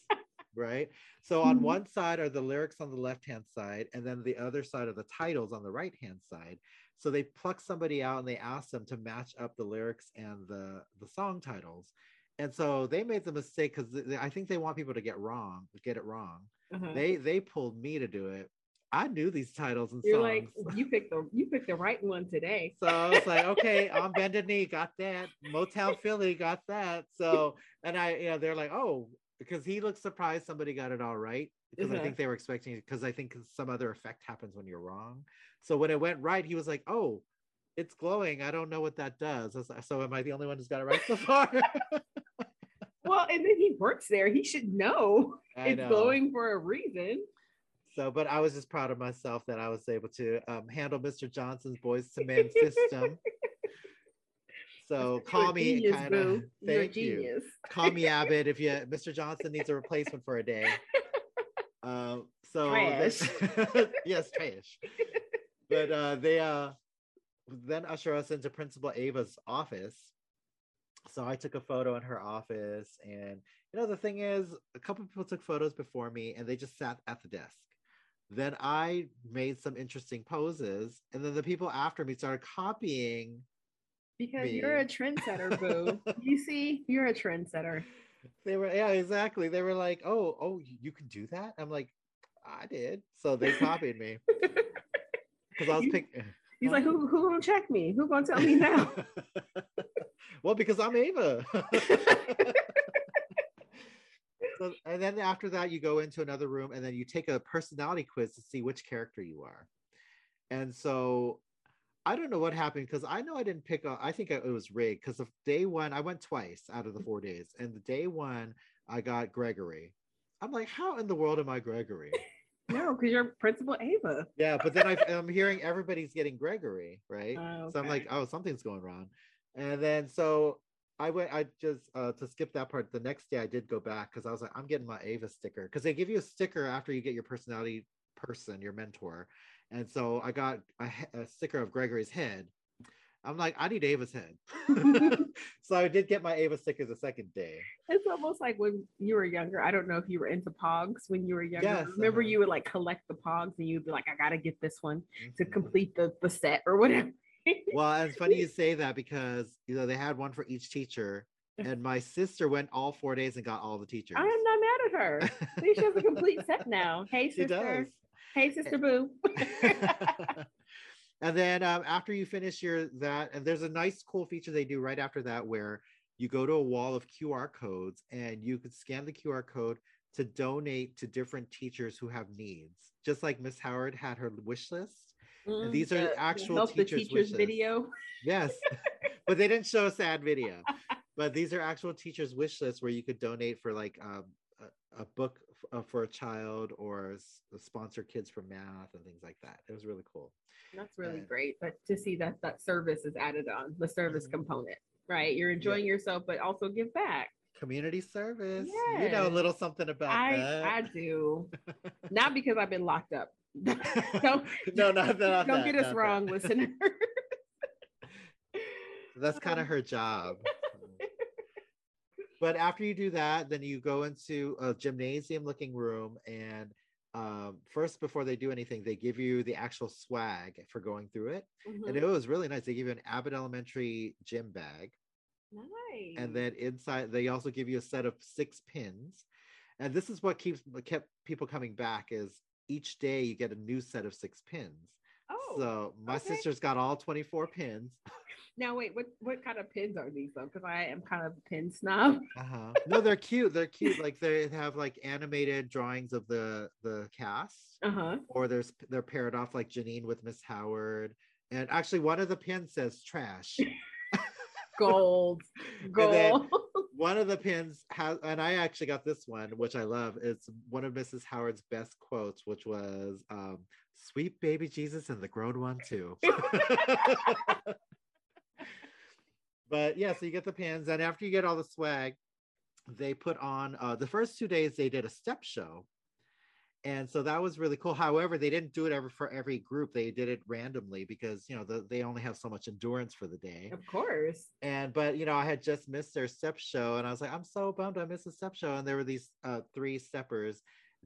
right? So on mm-hmm. one side are the lyrics on the left hand side, and then the other side are the titles on the right hand side. So they pluck somebody out and they ask them to match up the lyrics and the the song titles. And so they made the mistake because I think they want people to get wrong, get it wrong. Uh-huh. They they pulled me to do it, I knew these titles and You're songs. like, you picked the you picked the right one today. So I was like, okay, on bended knee, got that. Motown Philly, got that. So, and I, you know, they're like, oh, because he looked surprised somebody got it all right. Because I think they were expecting it, because I think some other effect happens when you're wrong. So when it went right, he was like, oh, it's glowing. I don't know what that does. I was like, so am I the only one who's got it right so far? <laughs> Well, and then he works there. He should know I it's know. glowing for a reason. So, but I was just proud of myself that I was able to um, handle Mr. Johnson's Boyz II Men system. <laughs> So <laughs> You're call me genius, kind of <laughs> You're a thank you. Call me <laughs> Abbott if you Mr. Johnson needs a replacement for a day. Um, so Trash. yes, trash. But uh, they uh, then usher us into Principal Ava's office. So I took a photo in her office, and you know the thing is, a couple people took photos before me, and they just sat at the desk. Then I made some interesting poses, and then the people after me started copying Because Me. you're a trendsetter, boo. <laughs> you see, you're a trendsetter. they were yeah exactly they were like oh oh you can do that i'm like i did so they copied me <laughs> because i was picking He's like, who who gonna check me? Who gonna tell me now? <laughs> well because i'm ava so, and then after that you go into another room and then you take a personality quiz to see which character you are and so i don't know what happened because i know i didn't pick up i think it was rigged because of day one i went twice out of the four days and the day one i got gregory. I'm like how in the world am i gregory? <laughs> No, because you're Principal Ava. yeah but then I, i'm hearing everybody's getting gregory right? Oh, so i'm like oh something's going wrong. And then so i went i just uh to skip that part the next day i did go back because i was like i'm getting my ava sticker because they give you a sticker after you get your personality person your mentor and so i got a, a sticker of gregory's head i'm like i need ava's head <laughs> <laughs> so i did get my ava sticker the second day It's almost like when you were younger. I don't know if you were into Pogs when you were younger. Yes, Remember, uh-huh. you would like collect the Pogs and you'd be like, I gotta get this one to Mhm. complete the, the set or whatever. well it's funny you <laughs> say that because you know they had one for each teacher and my sister went all four days and got all the teachers I am not mad at her. She has a complete set now. Hey, she sister. does Hey, <laughs> sister Boo. <laughs> and then um, after you finish your that and there's a nice cool feature they do right after that where you go to a wall of qr codes and you could scan the qr code to donate to different teachers who have needs just like miss howard had her wish list Mm, these are the- the actual help the teachers' teachers wishes. video. yes <laughs> but they didn't show a sad video but these are actual teachers wish lists where you could donate for like um, a, a book uh, for a child or s- sponsor kids for math and things like that it was really cool That's really And- great. But to see that that service is added on, the service Mhm. component, right? You're enjoying yourself, but also give back. community service you know a little something about I that I do. <laughs> Not because I've been locked up. <laughs> don't no not, not don't that, get us not that. wrong, listener. that's <laughs> kind of her job but after you do that then you go into a gymnasium looking room and um, first before they do anything they give you the actual swag for going through it. And Mhm. it was really nice. They give you an abbott elementary gym bag. Nice. and then inside they also give you a set of six pins. And this is what keeps kept people coming back is each day you get a new set of six pins so my okay. sister's got all 24 pins now wait, what what kind of pins are these though? Because I am kind of a pin snob. <laughs> uh-huh. no they're cute they're cute like they have like animated drawings of the the cast Uh huh. or there's they're paired off like janine with miss howard and actually one of the pins says trash <laughs> Gold, gold. <laughs> one of the pins has and i actually got this one which i love it's one of mrs howard's best quotes which was um sweet baby jesus and the grown one too. <laughs> But yeah so you get the pins and after you get all the swag they put on uh the first two days they did a step show. And so that was really cool. However they didn't do it ever for every group. They did it randomly because you know the, they only have so much endurance for the day. Of course. and but you know i had just missed their step show and i was like i'm so bummed i missed the step show. And there were these uh three steppers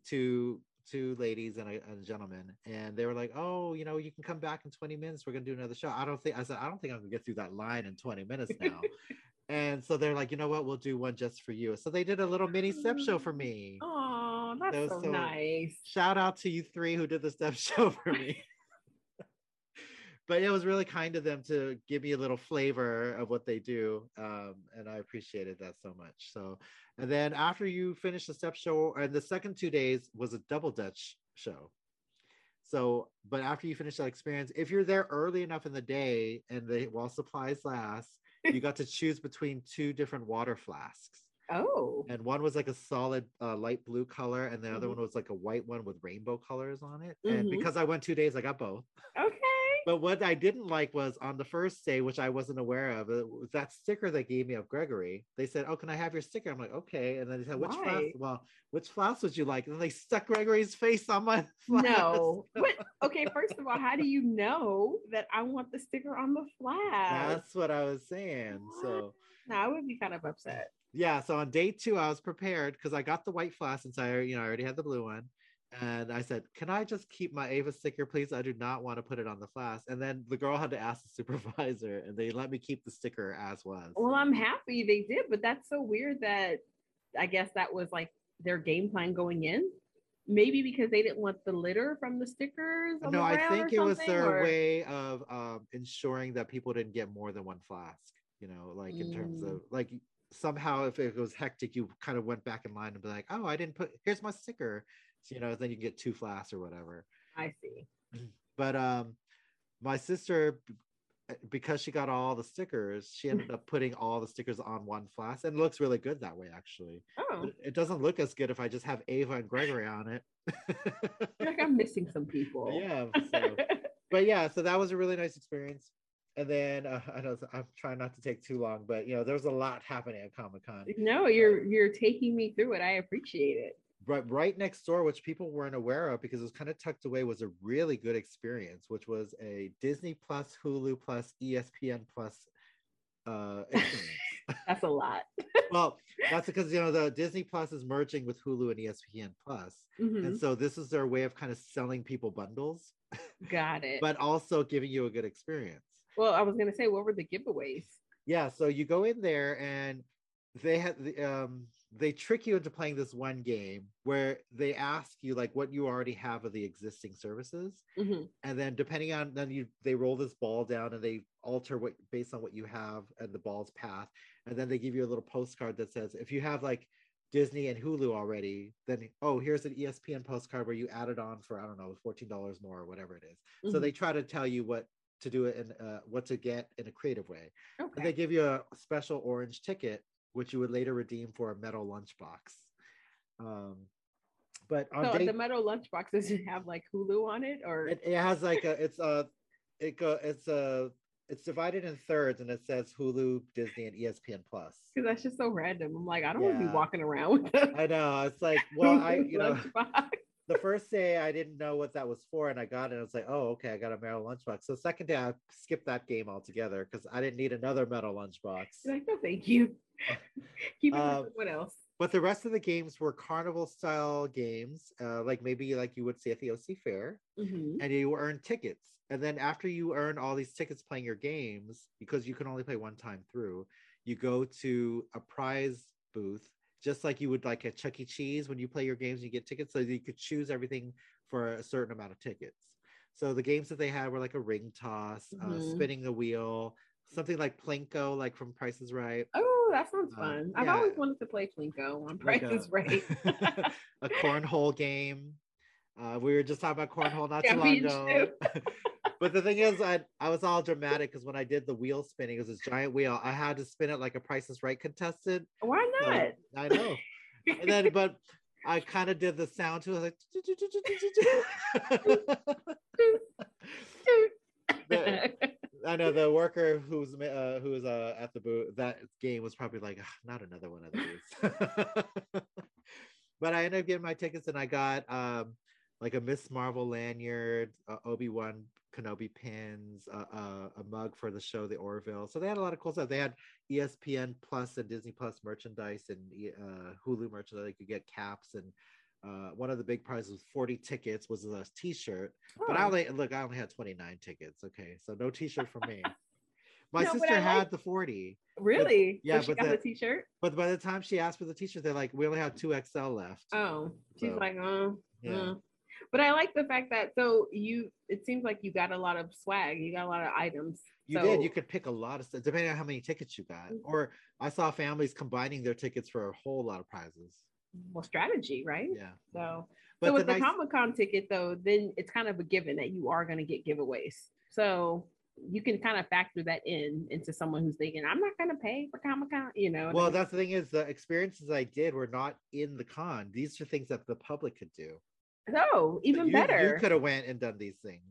two two ladies and a, a gentleman and they were like oh you know you can come back in 20 minutes we're gonna do another show. I don't think i said i don't think i'm gonna get through that line in 20 minutes now. <laughs> And so they're like you know what we'll do one just for you. So they did a little mini step show for mm. me. Oh, that's was so, so- nice. shout out to you three who did the step <laughs> show for me. But it was really kind of them to give me a little flavor of what they do. Um, and I appreciated that so much. So, and then after you finish the step show, and the second two days was a double Dutch show. So, but after you finish that experience, if you're there early enough in the day and the while supplies last, you <laughs> got to choose between two different water flasks Oh. and one was like a solid uh, light blue color and the other Mhm. one was like a white one with rainbow colors on it and Mhm. because i went two days i got both Okay. But what i didn't like was on the first day which i wasn't aware of it was that sticker they gave me of gregory they said oh can i have your sticker i'm like okay and then they said which flask well which flask would you like and then they stuck gregory's face on my <laughs> flask. No. But okay, first of all, how do you know that I want the sticker on the flag? that's what i was saying so No, I would be kind of upset. yeah so on day two i was prepared because i got the white flask since i you know i already had the blue one and i said can i just keep my ava sticker please i do not want to put it on the flask and then the girl had to ask the supervisor and they let me keep the sticker as was Well, I'm happy they did, but that's so weird that I guess that was like their game plan going in. Maybe because they didn't want the litter from the stickers. No i think it was their or- way of um, ensuring that people didn't get more than one flask you know like in terms Mm. of like somehow if it was hectic you kind of went back in line and be like oh i didn't put here's my sticker you know then you can get two flasks or whatever I see. <clears throat> but um my sister eh, because she got all the stickers she ended up putting all the stickers on one flask and it looks really good that way actually Oh, But it doesn't look as good if i just have ava and gregory on it <laughs> I feel like I'm missing some people. yeah so <laughs> but yeah so that was a really nice experience and then uh, i know i'm trying not to take too long but you know there's a lot happening at comic-con no, you're you're taking me through it. I appreciate it. Right right next door which people weren't aware of because it was kind of tucked away was a really good experience which was a disney plus hulu plus espn plus uh experience <laughs> That's a lot. <laughs> well that's because you know the disney plus is merging with hulu and espn plus Mhm. and so this is their way of kind of selling people bundles <laughs> Got it. but also giving you a good experience well, I was gonna say, what were the giveaways? yeah so you go in there and they had the um they trick you into playing this one game where they ask you like what you already have of the existing services. Mhm. and then depending on then you they roll this ball down and they alter what based on what you have and the ball's path. And then they give you a little postcard that says if you have like disney and hulu already then oh here's an espn postcard where you added on for i don't know $14 more or whatever it is. So Mhm. they try to tell you what to do it and uh, what to get in a creative way. And they give you a special orange ticket, which you would later redeem for a metal lunchbox. Um, but on So day, the metal lunchbox does it have like Hulu on it, or it, it has like a it's a it go it's a it's divided in thirds and it says Hulu, Disney, and ESPN Plus. because that's just so random. I'm like, I don't want to be walking around I know it's like <laughs> well I you know. The first day I didn't know what that was for and I got it. I was like, oh okay, I got a metal lunchbox. So second day I skipped that game altogether because I didn't need another metal lunchbox. You're <laughs> like, no, thank you. <laughs> Keep it Um, what else? but the rest of the games were carnival style games uh, like maybe like you would see at the oc fair Mhm. and you earn tickets and then after you earn all these tickets playing your games because you can only play one time through you go to a prize booth just like you would like at chuck e cheese when you play your games and you get tickets so you could choose everything for a certain amount of tickets so the games that they had were like a ring toss uh, Mhm. spinning the wheel something like plinko like from price is right Oh, that sounds uh, fun. I've yeah. always wanted to play Plinko on Price like is Right. <laughs> a cornhole game. Uh, we were just talking about cornhole not too long ago. <laughs> but the thing is, I I was all dramatic because when I did the wheel spinning, it was this giant wheel. I had to spin it like a Price is Right contestant. Why So, not? I know. And then, <laughs> but I kind of did the sound too. I was like. <laughs> The- I know the worker who's uh, who's uh, at the booth. That game was probably like, "Ah, not another one of these. but I ended up getting my tickets, and I got um, like a Ms. Marvel lanyard, uh, Obi Wan Kenobi pins, uh, uh, a mug for the show, the Orville. So they had a lot of cool stuff. They had ESPN Plus and Disney Plus merchandise and uh, Hulu merchandise. You could get caps and. Uh, one of the big prizes was 40 tickets was a t-shirt but I Oh, only look, I only had 29 tickets. Okay, so no t-shirt for me. <laughs> My No, sister had like- the 40, Really? yeah, So she but got the- the t-shirt. but by the time she asked for the t-shirt, they're like, we only have two XL left. Oh, she's like, oh, yeah. But I like the fact that so you. It seems like you got a lot of swag. You got a lot of items. You so, did. You could pick a lot of stuff depending on how many tickets you got. Mm. Or I saw families combining their tickets for a whole lot of prizes. well strategy, right? Yeah. So, But so with the, nice- Comic Con ticket though, then it's kind of a given that you are going to get giveaways. So you can kind of factor that in into someone who's thinking, I'm not going to pay for Comic Con. You know. what I well, mean? that's the thing is the experiences I did were not in the con. These are things that the public could do. So even you, better. You could have went and done these things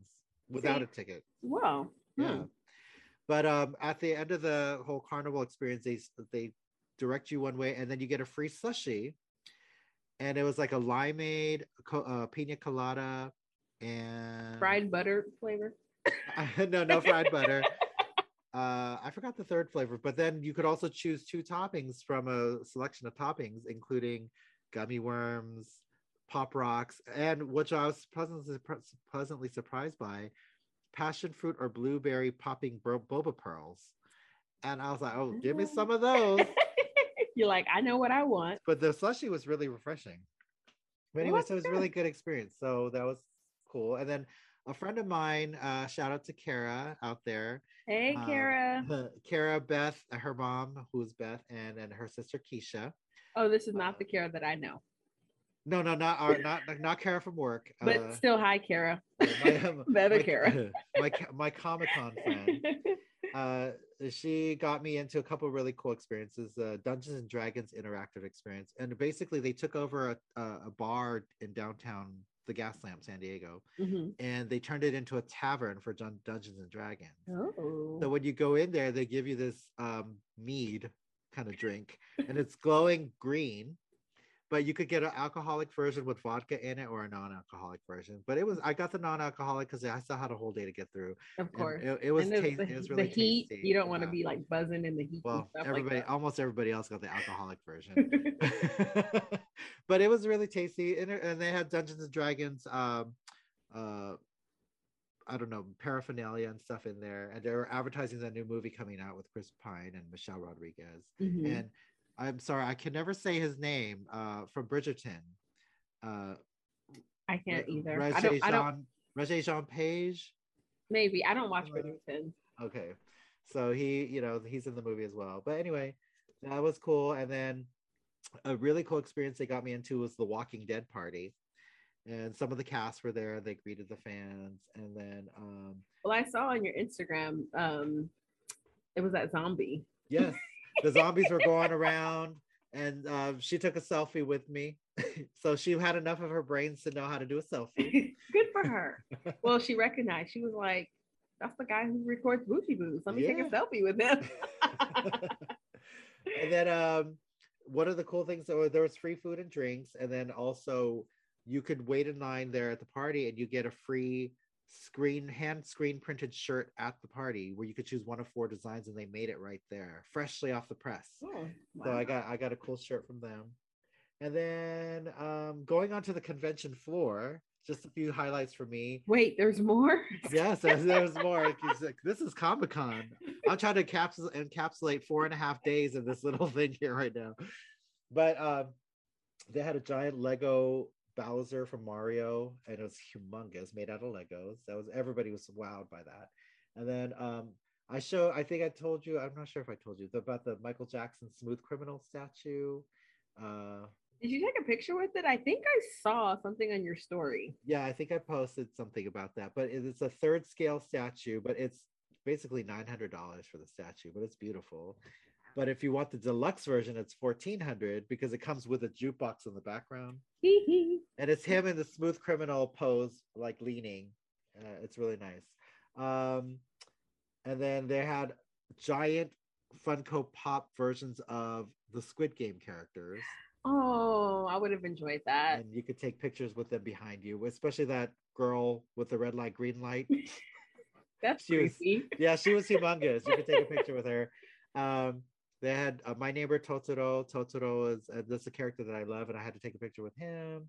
without See? a ticket. Yeah. hmm. But um, at the end of the whole carnival experience, they they direct you one way, and then you get a free slushie. And it was like a limeade, co- uh, pina colada, and fried butter flavor. <laughs> no, no fried butter. <laughs> Uh, I forgot the third flavor, but then you could also choose two toppings from a selection of toppings, including gummy worms, pop rocks, and which I was pleasantly, pleasantly surprised by, passion fruit or blueberry popping bo- boba pearls. And I was like, oh, give me some of those. <laughs> You're like, I know what I want. But the slushy was really refreshing. But anyway, so it was a really good experience. So that was cool. And then a friend of mine, uh, shout out to Kara out there. Hey, Uh, Kara. <laughs> Kara, Beth, her mom, who's Beth, and and her sister Keisha. Oh, this is not the Kara that I know, No, no, not our, not not Kara from work. <laughs> but uh, still, hi, Kara. my, <laughs> the other my- Kara. <laughs> my my Comic Con friend. Uh, she got me into a couple of really cool experiences. Uh, Dungeons and Dragons interactive experience, and basically they took over a, a, a bar in downtown the Gaslamp, San Diego, Mhm. and they turned it into a tavern for Dun- Dungeons and Dragons. Oh. So when you go in there, they give you this um, mead kind of drink, and it's glowing green. But you could get an alcoholic version with vodka in it, or a non-alcoholic version. But it was I got the non-alcoholic because I still had a whole day to get through. of course. It, it was the, tasty. the, It was the heat, tasty. you don't want to be like buzzing in the heat. Well, everybody, like almost everybody else got the alcoholic version. <laughs> <laughs> but it was really tasty, and, and they had Dungeons and Dragons. Um, uh, I don't know paraphernalia and stuff in there, and they were advertising that new movie coming out with Chris Pine and Michelle Rodriguez. Mhm. And I'm sorry, I can never say his name. Uh, from Bridgerton. Uh, I can't either. Roger I don't. I don't. Jean, Jean Page. Maybe I don't watch Bridgerton. Okay. So he, you know, he's in the movie as well. But anyway, that was cool. And then a really cool experience they got me into was the Walking Dead party. And some of the cast were there. They greeted the fans. And then um Well, I saw on your Instagram. Um, it was that zombie. yes, <laughs> the zombies were going around and uh, she took a selfie with me. <laughs> so she had enough of her brains to know how to do a selfie. <laughs> Good for her. well, she recognized. She was like, "That's the guy who records Bougie Boos. Let me take a selfie with him." <laughs> and then um one of the cool things that were there was free food and drinks and then also you could wait in line there at the party and you get a free screen hand screen printed shirt at the party where you could choose one of four designs and they made it right there freshly off the press Oh, so i got i got a cool shirt from them and then um going onto the convention floor just a few highlights for me Wait, there's more. yes, there's, there's more. <laughs> Like, this is Comic Con. I'm trying to capsul- encapsulate four and a half days of this little <laughs> thing here right now. But um, they had a giant Lego Bowser from Mario, and it was humongous, made out of Legos. That was everybody was wowed by that. And then um, I show. I think I told you. I'm not sure if I told you about the Michael Jackson Smooth Criminal statue. Uh, Did you take a picture with it? I think I saw something on your story. Yeah, I think I posted something about that, but it- it's a third scale statue, but it's basically nine hundred dollars for the statue, but it's beautiful. But if you want the deluxe version, it's fourteen hundred because it comes with a jukebox in the background, <laughs> and it's him in the smooth criminal pose, like leaning. Uh, it's really nice. Um, and then they had giant Funko Pop versions of the Squid Game characters Oh, I would have enjoyed that. and you could take pictures with them behind you, especially that girl with the red light, green light. <laughs> That's she was- creepy. yeah, she was humongous. You could take a picture with her. Um, they had uh, my neighbor Totoro. Totoro is uh, that's a character that I love, and I had to take a picture with him.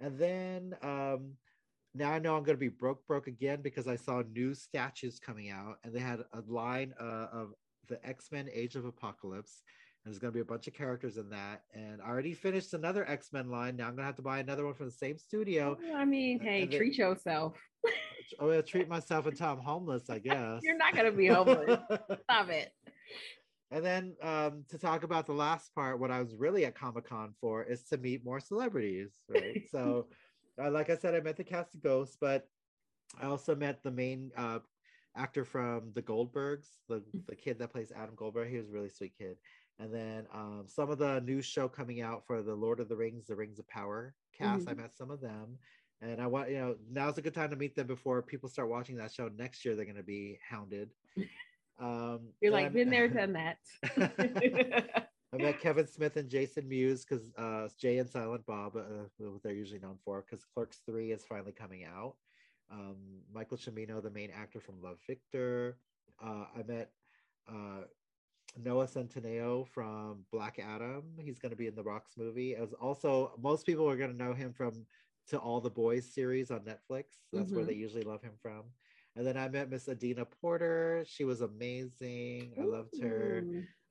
And then um, now I know I'm going to be broke, broke again because I saw new statues coming out, and they had a line uh, of the X Men Age of Apocalypse. And there's going to be a bunch of characters in that, and I already finished another X Men line. Now I'm going to have to buy another one from the same studio. I mean, hey, they, treat yourself. oh, yeah, treat myself until I'm homeless, I <laughs> guess. You're not going to be homeless. <laughs> Stop it. And then um, to talk about the last part, what I was really at Comic Con for is to meet more celebrities, right? <laughs> so, uh, like I said, I met the cast of Ghosts, but I also met the main uh, actor from The Goldbergs, the, the kid that plays Adam Goldberg. He was a really sweet kid. And then um, some of the new show coming out for the Lord of the Rings, the Rings of Power cast. Mm-hmm. I met some of them. And I want, you know, now's a good time to meet them before people start watching that show. Next year, they're going to be hounded. Um, You're like, been there, done that. <laughs> I met Kevin Smith and Jason Mewes because uh, Jay and Silent Bob, uh, what they're usually known for, because Clerks 3 is finally coming out. Um, Michael Cimino, the main actor from Love Victor. Uh, I met uh, Noah Centineo from Black Adam. He's going to be in the Rocks movie. As also, most people are going to know him from To All the Boys series on Netflix. That's mm-hmm. where they usually love him from. And then I met Miss Adina Porter. She was amazing. I loved her.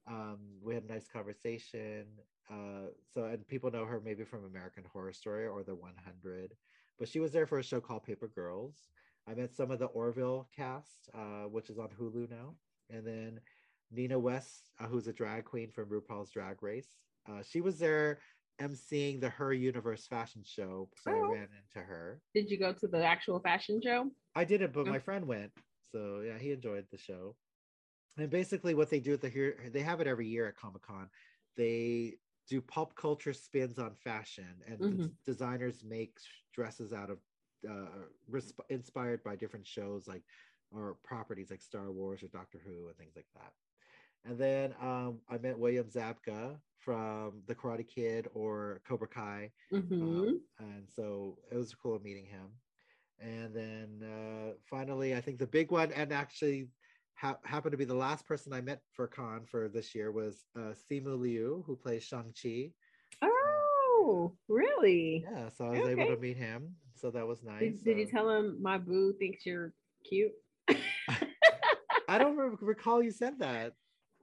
Um, we had a nice conversation. Uh, so, and people know her maybe from American Horror Story or The 100, but she was there for a show called Paper Girls. I met some of the Orville cast, uh, which is on Hulu now. And then Nina West, uh, who's a drag queen from RuPaul's Drag Race. Uh, she was there emceeing the Her Universe fashion show, so oh. I ran into her. Did you go to the actual fashion show? I didn't, but my friend went. So yeah, he enjoyed the show. And basically, what they do at the here, they have it every year at Comic Con. They do pop culture spins on fashion, and mm-hmm. designers make dresses out of uh, resp- inspired by different shows like or properties like Star Wars or Doctor Who and things like that. And then um, I met William Zabka from The Karate Kid or Cobra Kai. Mm-hmm. Um, and so it was cool meeting him. And then uh, finally, I think the big one, and actually ha- happened to be the last person I met for con for this year, was uh, Simu Liu, who plays Shang-Chi. Oh, really? Yeah, so I was okay. able to meet him. So that was nice. Did, did you tell him my boo thinks you're cute? <laughs> I don't recall you said that.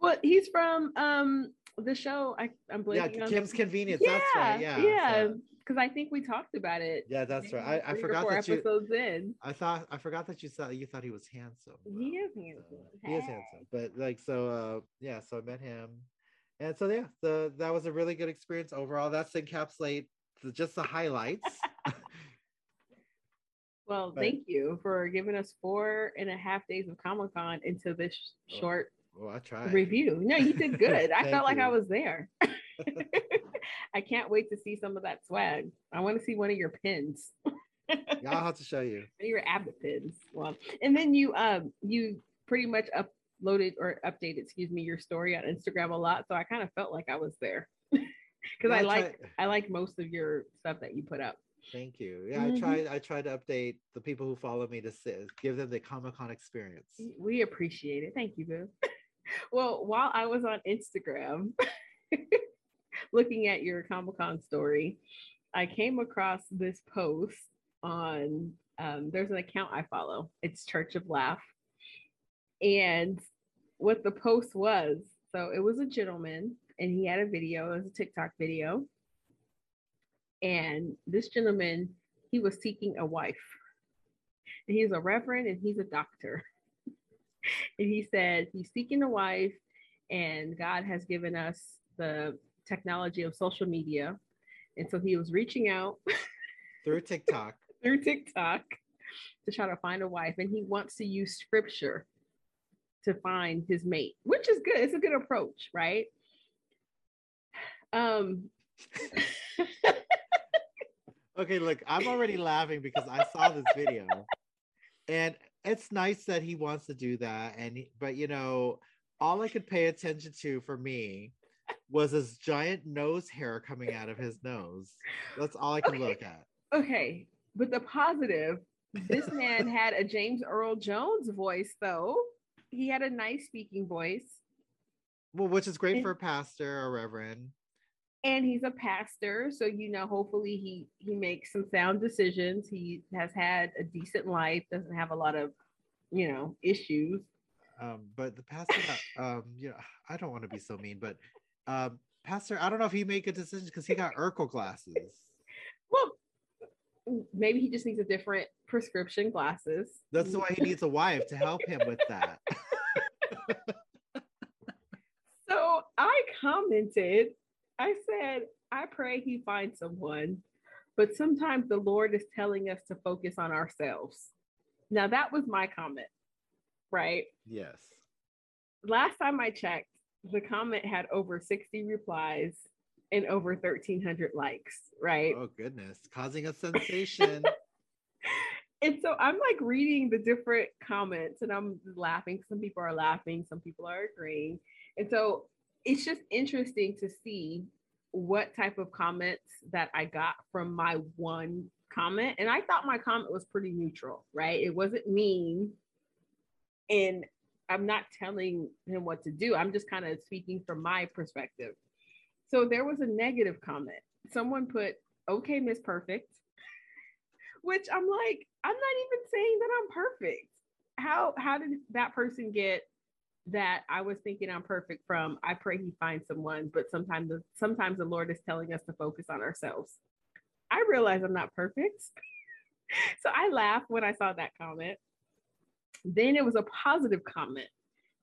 Well, he's from um the show. I I'm blanking. Yeah, Kim's Convenience. Yeah, that's right. Yeah, yeah. Because so. I think we talked about it. Yeah, that's right. I, I forgot that you. Episodes in. I thought I forgot that you thought you thought he was handsome. He is handsome. So, he is handsome. But like so, uh yeah. So I met him, and so yeah, the that was a really good experience overall. That's encapsulate the, just the highlights. <laughs> Well, but, thank you for giving us four and a half days of Comic Con into this oh, short well, I tried. review. No, you did <laughs> good. I felt like I was there. <laughs> <laughs> I can't wait to see some of that swag. I want to see one of your pins. yeah, I'll have to show you. Your Abbott pins. Well, and then you um you pretty much uploaded or updated, excuse me, your story on Instagram a lot. So I kind of felt like I was there. Because yeah, I like I like most of your stuff that you put up. Thank you. Yeah, mm-hmm. I tried. I tried to update the people who follow me to give them the Comic Con experience. We appreciate it. Thank you, Boo. Well, while I was on Instagram <laughs> looking at your Comic Con story, I came across this post on. Um, there's an account I follow. It's Church of Laugh, and what the post was. So it was a gentleman, and he had a video. It was a TikTok video and this gentleman, he was seeking a wife. And he's a reverend and he's a doctor. <laughs> and he said he's seeking a wife, and God has given us the technology of social media. And so he was reaching out <laughs> through TikTok. through TikTok to try to find a wife. And he wants to use scripture to find his mate, which is good. It's a good approach, right? Um <laughs> okay, look, I'm already laughing because I saw this video, and it's nice that he wants to do that. And he, but you know, all I could pay attention to for me was his giant nose hair coming out of his nose. That's all I could okay. look at. Okay, but the positive, this man had a James Earl Jones voice, though. He had a nice speaking voice. Well, which is great and, for a pastor or reverend. And he's a pastor so you know hopefully he he makes some sound decisions. He has had a decent life doesn't have a lot of you know issues. Um but the pastor got, um you know i don't want to be so mean but um pastor i don't know if he made good decisions because he got urkel glasses. Well maybe he just needs a different prescription glasses. That's why he needs a wife to help him with that. <laughs> So i commented I said, I pray he finds someone, but sometimes the Lord is telling us to focus on ourselves. Now, that was my comment, right? Yes. Last time I checked, the comment had over 60 replies and over 1,300 likes, right? Oh, goodness. Causing a sensation. <laughs> and so I'm like reading the different comments and I'm laughing. Some people are laughing, some people are agreeing. And so it's just interesting to see what type of comments that I got from my one comment. And I thought my comment was pretty neutral, right? It wasn't mean. And I'm not telling him what to do. I'm just kind of speaking from my perspective. So there was a negative comment. Someone put, okay, Miss Perfect, <laughs> which I'm like, I'm not even saying that I'm perfect. How how did that person get that I was thinking I'm perfect from. I pray he finds someone, but sometimes the, sometimes the Lord is telling us to focus on ourselves. I realize I'm not perfect. <laughs> so I laughed when I saw that comment. Then it was a positive comment.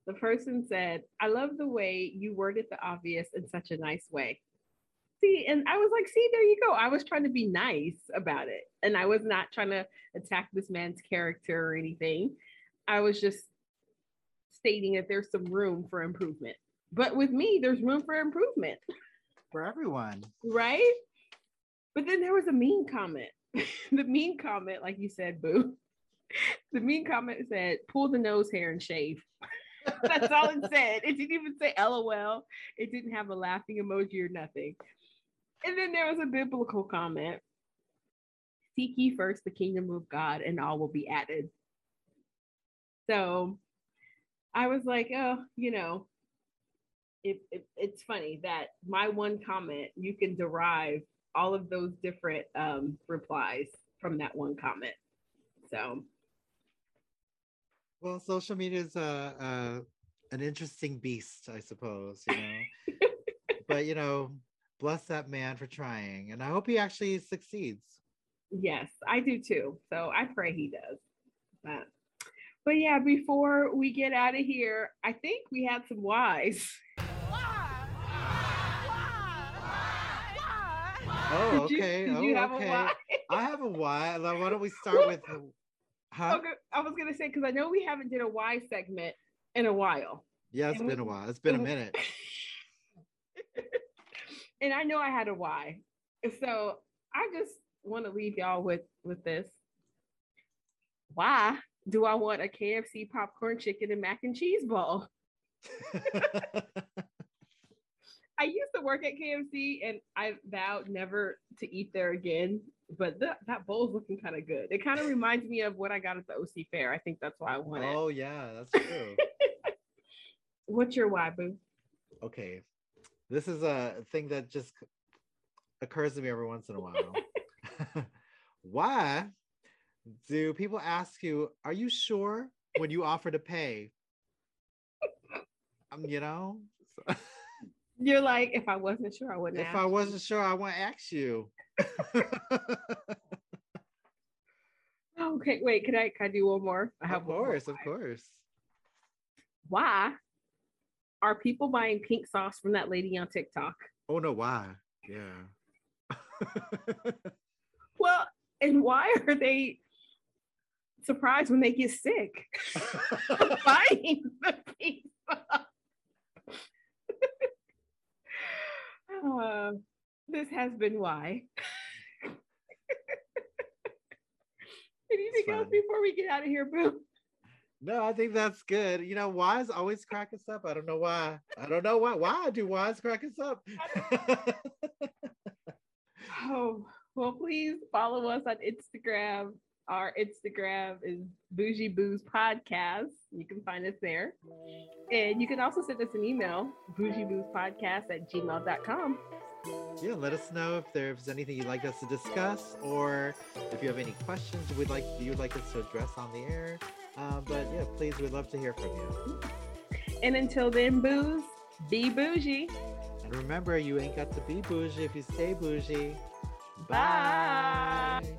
The person said, I love the way you worded the obvious in such a nice way. See, and I was like, see, there you go. I was trying to be nice about it. And I was not trying to attack this man's character or anything. I was just stating that there's some room for improvement. But with me, there's room for improvement. For everyone. Right? But then there was a mean comment. <laughs> the mean comment, like you said, boo. <laughs> The mean comment said, pull the nose hair and shave. <laughs> That's all it said. It didn't even say LOL. It didn't have a laughing emoji or nothing. And then there was a biblical comment Seek ye first the kingdom of God, and all will be added. So I was like, oh, you know, it, it, it's funny that my one comment, you can derive all of those different um, replies from that one comment. So, well, social media is a, a an interesting beast, I suppose. You know, <laughs> but you know, bless that man for trying, and I hope he actually succeeds. Yes, I do too. So I pray he does. But but yeah, before we get out of here, I think we had some whys. Oh, okay. Did you, did oh, have okay. a why? I have a why. Why don't we <laughs> start with? Uh, huh? Okay, I was gonna say because I know we haven't did a why segment in a while. Yeah, it's and been we, a while. It's been a <laughs> minute. and I know I had a why, so I just want to leave y'all with with this. Why do I want a KFC popcorn chicken and mac and cheese bowl? <laughs> I used to work at KFC and I vowed never to eat there again. But that that bowl's looking kind of good. It kind of reminds me of what I got at the OC Fair. I think that's why I want it. Oh yeah, that's true. <laughs> What's your why, boo? Okay, this is a thing that just occurs to me every once in a while. <laughs> why do people ask you, "Are you sure?" when you offer to pay? Um, you know. So, <laughs> You're like, if I wasn't sure, I wouldn't. if I wasn't sure, I wouldn't ask you. <laughs> okay, wait. Can I? Can I do one more? I have of course, of course. Why are people buying pink sauce from that lady on TikTok? Oh no, why? Yeah. <laughs> well, and why are they surprised when they get sick <laughs> buying the sauce? uh, this has been why. <laughs> Anything else before we get out of here, Boo? No, I think that's good. You know, why's always crack us up. I don't know why. I don't know why. Why do why's crack us up? <laughs> oh, well, please follow us on Instagram. Our Instagram is Bougie Boos Podcast. You can find us there. And you can also send us an email, bougieboozepodcast at gmail.com. yeah, let us know if there's anything you'd like us to discuss, or if you have any questions we'd like you'd like us to address on the air. Um, but yeah, please, we'd love to hear from you. And until then, booze, be bougie. And remember, you ain't got to be bougie if you stay bougie. Bye. Bye.